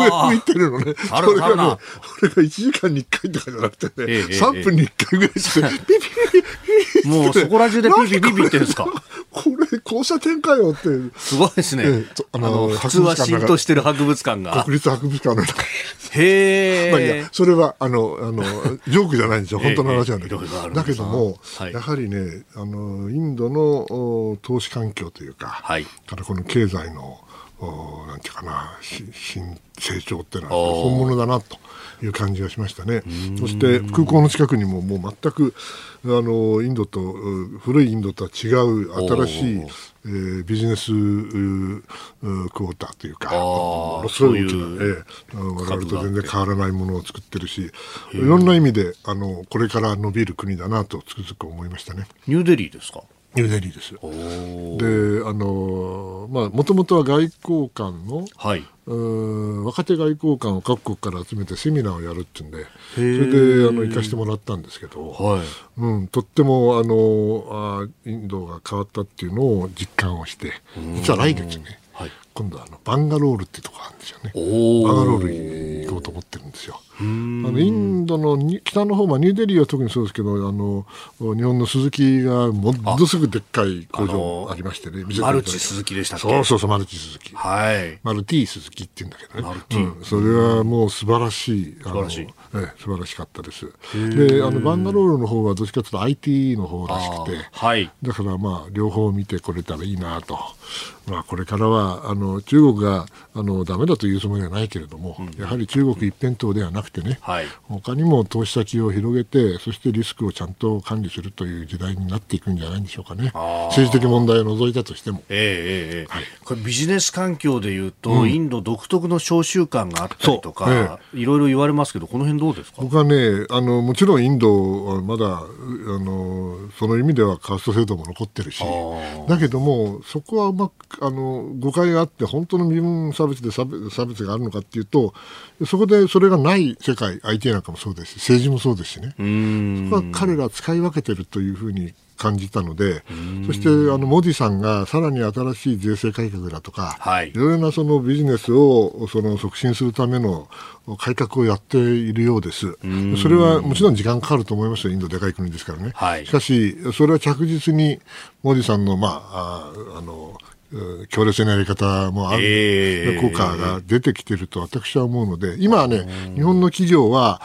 上向いてるのね。あれがね、これが1時間に1回とかじゃなくてね、えー、3分に1回ぐらいして、ピピピピ もうそこら中でピピピピってんですか？これ交差点かよって。すごいですね。えー、あの普通は浸透してる博物館が。国立博物館の中へえ。まあいや、それは、あの、あの、ジョークじゃないんですよ。本当の話なんだけど。だけども、はい、やはりね、あの、インドの投資環境というか、はい、からこの経済の、おなんていうかな、新成長っていうのは本物だなという感じがしましたね。そして空港の近くにももう全くあのインドと古いインドとは違う新しい、えー、ビジネスクォーターというか、ものすごい大きな、えー、我々と全然変わらないものを作ってるし、いろんな意味であのこれから伸びる国だなとつくづく思いましたね。ニューデリーですか？ニューデリーです。で、あの、まあ、もともとは外交官の、はい、う若手外交官を各国から集めてセミナーをやるっていうんで、それであの行かしてもらったんですけど、はい。うん、とってもあのあインドが変わったっていうのを実感をして、実は来月ね、今度はあのバンガロールっていうところあるんですよね。バンガロールに行こうと思ってるんですよ。あのインドの北の方、まあ、ニューデリーは特にそうですけどあの日本の鈴木がものすごくでっかい工場ありましてねマルチ鈴木でしたっけ？そうそうそうマルチ鈴木、はい、マルティ鈴木って言うんだけどね。うん、それはもう素晴らしい素晴らしい。ええ、素晴らしかったです。であのバンガロールの方はどっちかというと IT の方らしくて、はい、だからまあ両方見てこれたらいいなと、まあ、これからはあの中国があのダメだというつもりはないけれども、うん、やはり中国一辺倒ではなくてね、はい、他にも投資先を広げてそしてリスクをちゃんと管理するという時代になっていくんじゃないんでしょうかね。政治的問題を除いたとしても、えーえーはい、これビジネス環境でいうと、うん、インド独特の商習慣があったりとか、えー、いろいろ言われますけどこの辺どうですか？僕はねあのもちろんインドはまだあのその意味ではカースト制度も残ってるしだけどもそこはうまくあの誤解があって本当の身分差別で差別があるのかっていうとそこでそれがない世界 IT なんかもそうですし政治もそうですしね。そこは彼ら使い分けてるというふうに感じたので、そしてあのモディさんがさらに新しい税制改革だとか、はい、いろいろなそのビジネスをその促進するための改革をやっているようです。それはもちろん時間かかると思いますよ、インドでかい国ですからね。はい、しかし、それは着実にモディさんの、まあ、ああの、強烈なやり方もある、えー、効果が出てきていると私は思うので、今はね、日本の企業は、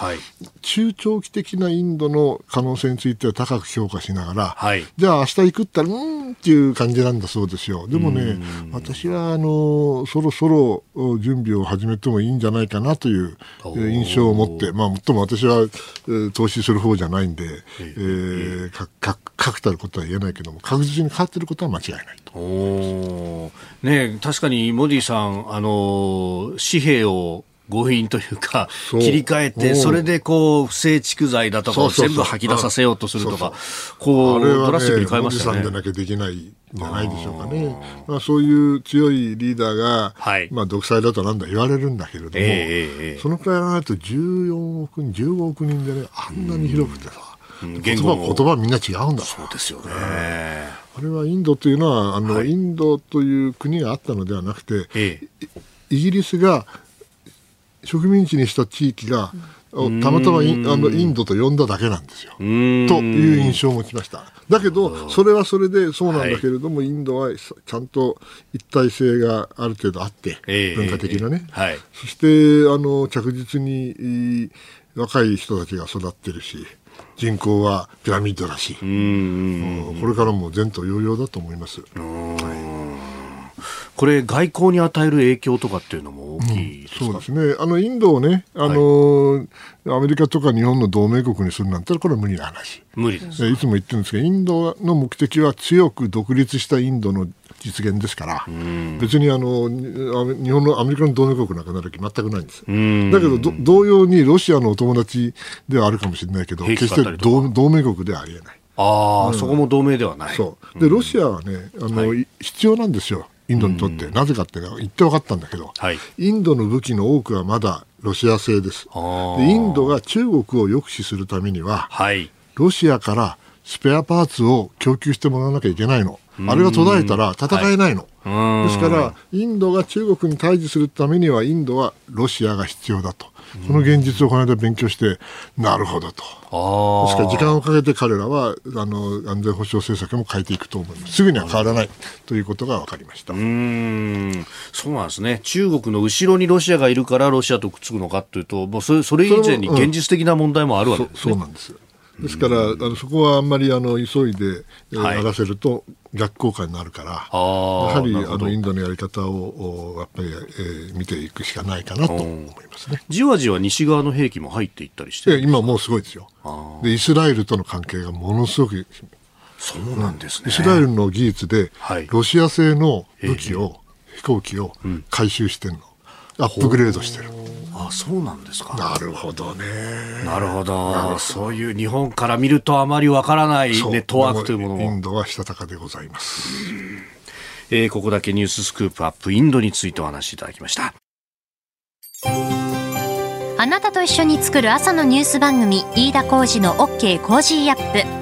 中長期的なインドの可能性については高く評価しながら、はい、じゃあ明日行くったら、うんっていう感じなんだそうですよ。でもね、私はあのそろそろ準備を始めてもいいんじゃないかなという印象を持って、まあ、もっとも私は、投資する方じゃないんで、えー、確たることは言えないけども、確実に変わっていることは間違いないと。ね、確かにモディさん、あの紙幣を強引というか切り替えてそれでこう不正蓄財だとかを全部吐き出させようとするとかこうドラスティックに変えましたね。でなきゃできないじゃないでしょうかね。まあ、そういう強いリーダーが、はい、まあ、独裁だとなんだ言われるんだけれども、えー、そのくらいらないと14億人、15億人でね、あんなに広くてさ、言葉言葉みんな違うんだそうですよね。あれはインドというのはあの、はい、インドという国があったのではなくて、ええ、イギリスが植民地にした地域が、たまたまインあのインドと呼んだだけなんですよ。という印象を持ちました。だけど、それはそれでそうなんだけれども、はい、インドはちゃんと一体性がある程度あって、えー、文化的なね、はい、そしてあの着実に若い人たちが育ってるし、人口はピラミッドだし、うんこれからも前途洋々だと思います。これ、外交に与える影響とかっていうのも大きい、うん、そうですね、あのインドをね、あの、はい、アメリカとか日本の同盟国にするなんてこれは無理な話。無理です。いつも言ってるんですけど、インドの目的は強く独立したインドの実現ですから、別にあの日本のアメリカの同盟国なんかなる気全くないんです。だけど同様にロシアのお友達ではあるかもしれないけど、決して同同盟国ではありえない。ああ、うん、そこも同盟ではない。そう。で、ロシアはね、あの、はい、必要なんですよ。インドにとって、なぜかって言って分かったんだけど、はい、インドの武器の多くはまだロシア製です。でインドが中国を抑止するためには、はい、ロシアからスペアパーツを供給してもらわなきゃいけないの。あれが途絶えたら戦えないの。はい、ですから、インドが中国に対峙するためには、インドはロシアが必要だと。その現実をこの間勉強して、なるほどと。ですから時間をかけて彼らはあの安全保障政策も変えていくと思います。すぐには変わらないということが分かりました。うんそうなんですね。中国の後ろにロシアがいるからロシアとくっつくのかというと、もうそれそれ以前に現実的な問題もあるわけですね。そそうなんです。ですから、あのそこはあんまりあの急いで、やらせると逆効果になるから、やはりあのインドのやり方をやっぱり、えー、見ていくしかないかなと思いますね。じわじわ西側の兵器も入っていったりして今もうすごいですよ。で。イスラエルとの関係がものすごくそうなんですね、イスラエルの技術で、ロシア製の武器を、飛行機を回収してるの、アップグレードしてる。あそうなんですか。なるほどね。なるほど。そういう日本から見るとあまりわからないネットワークというものもインドはしたたかでございます、えー、ここだけニューススクープアップインドについてお話しいただきました。あなたと一緒に作る朝のニュース番組飯田浩二の OK コージーアップ